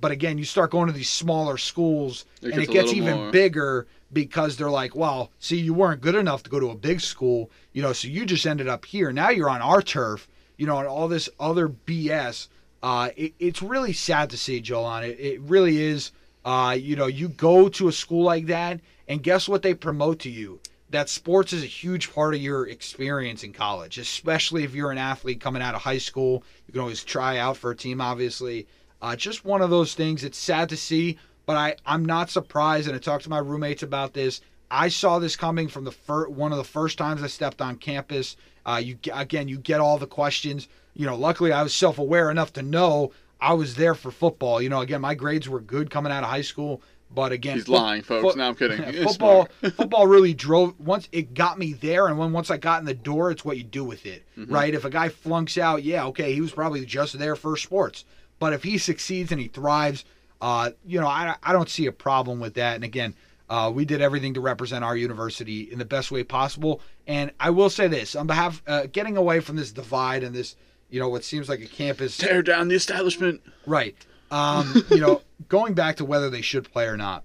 but again, you start going to these smaller schools, It and it gets even more- bigger because they're like, well, see, you weren't good enough to go to a big school, you know, so you just ended up here. Now you're on our turf, you know, and all this other BS. uh, it, it's really sad to see, Jolan. It, it really is. Uh, you know, you go to a school like that, and guess what they promote to you? That sports is a huge part of your experience in college, especially if you're an athlete coming out of high school. You can always try out for a team, obviously. Uh, just one of those things. It's sad to see, but I, I'm not surprised. And I talked to my roommates about this. I saw this coming from the fir- one of the first times I stepped on campus. Uh, you again, you get all the questions. You know, luckily I was self-aware enough to know I was there for football. You know, again, my grades were good coming out of high school, but again, He's lying, folks. No, I'm kidding. Football, football really drove. Once it got me there, and when once I got in the door, it's what you do with it, Mm-hmm. right? If a guy flunks out, yeah, okay, he was probably just there for sports. But if he succeeds and he thrives, uh, you know, I, I don't see a problem with that. And again, uh, we did everything to represent our university in the best way possible. And I will say this on behalf, uh, getting away from this divide and this, you know, what seems like a campus Tear down the establishment. Right. Um, you know, going back to whether they should play or not,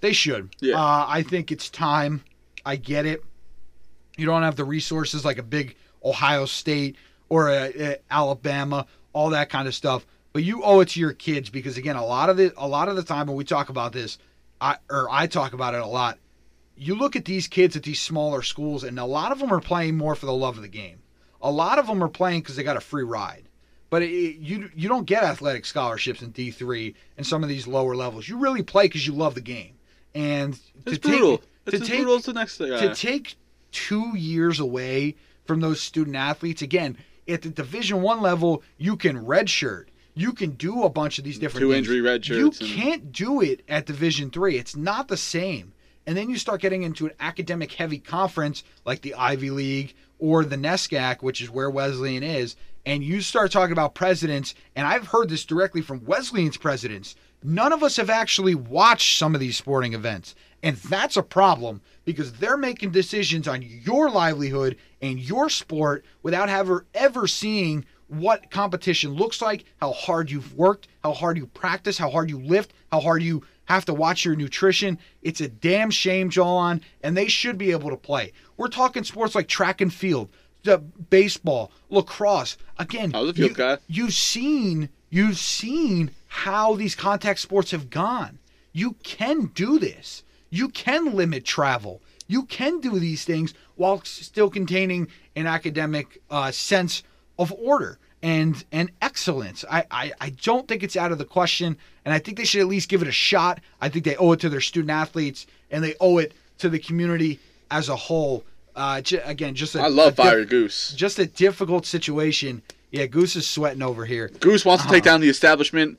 they should. Yeah. Uh, I think it's time. I get it. You don't have the resources like a big Ohio State or a, a Alabama, all that kind of stuff. But you owe it to your kids because again, a lot of the a lot of the time when we talk about this, I or I talk about it a lot. You look at these kids at these smaller schools, and a lot of them are playing more for the love of the game. A lot of them are playing because they got a free ride. But it, you you don't get athletic scholarships in D three and some of these lower levels. You really play because you love the game. And It's to brutal. take it's to take brutal as the next thing. to take two years away from those student athletes again at the Division One level, you can redshirt. You can do a bunch of these different Two things. injury red You shirts and- can't do it at Division Three. It's not the same. And then you start getting into an academic heavy conference like the Ivy League or the NESCAC, which is where Wesleyan is, and you start talking about presidents, and I've heard this directly from Wesleyan's presidents. None of us have actually watched some of these sporting events. And that's a problem because they're making decisions on your livelihood and your sport without ever ever seeing what competition looks like, how hard you've worked, how hard you practice, how hard you lift, how hard you have to watch your nutrition. It's a damn shame, Jolan, and they should be able to play. We're talking sports like track and field, the baseball, lacrosse. Again, I was a you, guy. you've seen you've seen how these contact sports have gone. You can do this. You can limit travel. You can do these things while still containing an academic uh, sense of order and and excellence. I, I I don't think it's out of the question, and I think they should at least give it a shot. I think they owe it to their student athletes, and they owe it to the community as a whole. Uh, j- again, just a, I love a Fiery Goose. just a difficult situation. Yeah, Goose is sweating over here. Goose wants to take Uh-huh. down the establishment.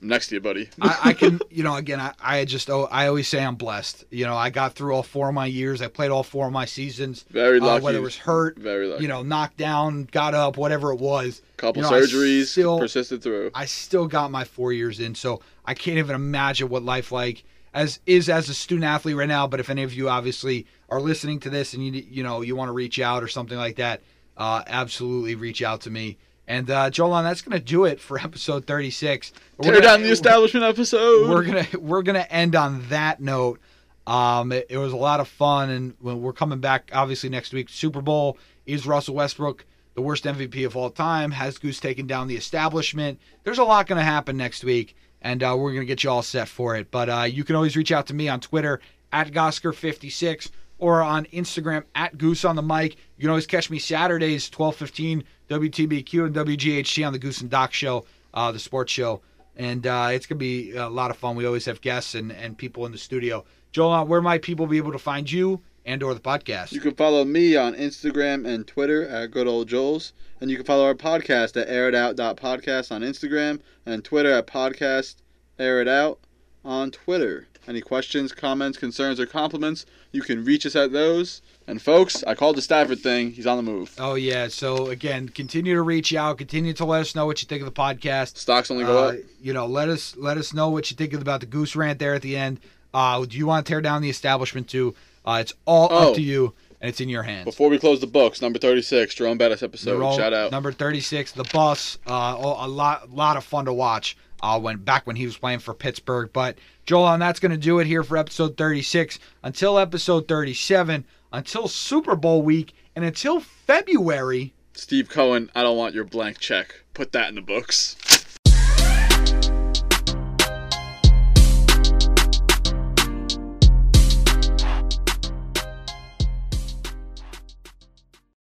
I'm next to you, buddy. I, I can, you know, again, I, I just, oh, I always say I'm blessed. You know, I got through all four of my years. I played all four of my seasons. Very uh, lucky. whether it was hurt, Very lucky. you know, knocked down, got up, whatever it was. couple you know, surgeries, still- persisted through. I still got my four years in, so I can't even imagine what life like as is as a student athlete right now. But if any of you obviously are listening to this and you you know you want to reach out or something like that, uh, absolutely reach out to me. And uh, Jolan, that's gonna do it for episode 36. We're Tear gonna- down the establishment episode. we're gonna we're gonna end on that note. Um, it, it was a lot of fun, and we're coming back, obviously next week, Super Bowl is Russell Westbrook the worst MVP of all time? Has Goose taken down the establishment? There's a lot gonna happen next week, and uh, we're gonna get you all set for it. But uh, you can always reach out to me on Twitter at Gosker56 or on Instagram at Goose on the mic. You can always catch me Saturdays, 12:15 WTBQ and WGHT on the Goose and Doc show, uh, the sports show and uh, it's gonna be a lot of fun. We always have guests and, and people in the studio. Joel, uh, where might people be able to find you and or the podcast? You can follow me on Instagram and Twitter at Good Old Joel's. And you can follow our podcast at airitOut.podcast on Instagram and Twitter at podcast air it out on Twitter. Any questions, comments, concerns, or compliments, you can reach us at those. And folks, I called the Stafford thing. He's on the move. Oh yeah. So again, continue to reach out. Continue to let us know what you think of the podcast. Stocks only go Uh, up. you know, let us let us know what you think about the goose rant there at the end. Uh, do you want to tear down the establishment too? Uh, it's all Oh. up to you, and it's in your hands. Before we close the books, number 36, Jerome Bettis episode. They're Shout out. Number 36, the bus. Uh, a lot, lot of fun to watch. Uh, when back when he was playing for Pittsburgh. But Joel, and that's going to do it here for episode 36. Until episode 37, until Super Bowl week, and until February. Steve Cohen, I don't want your blank check. Put that in the books.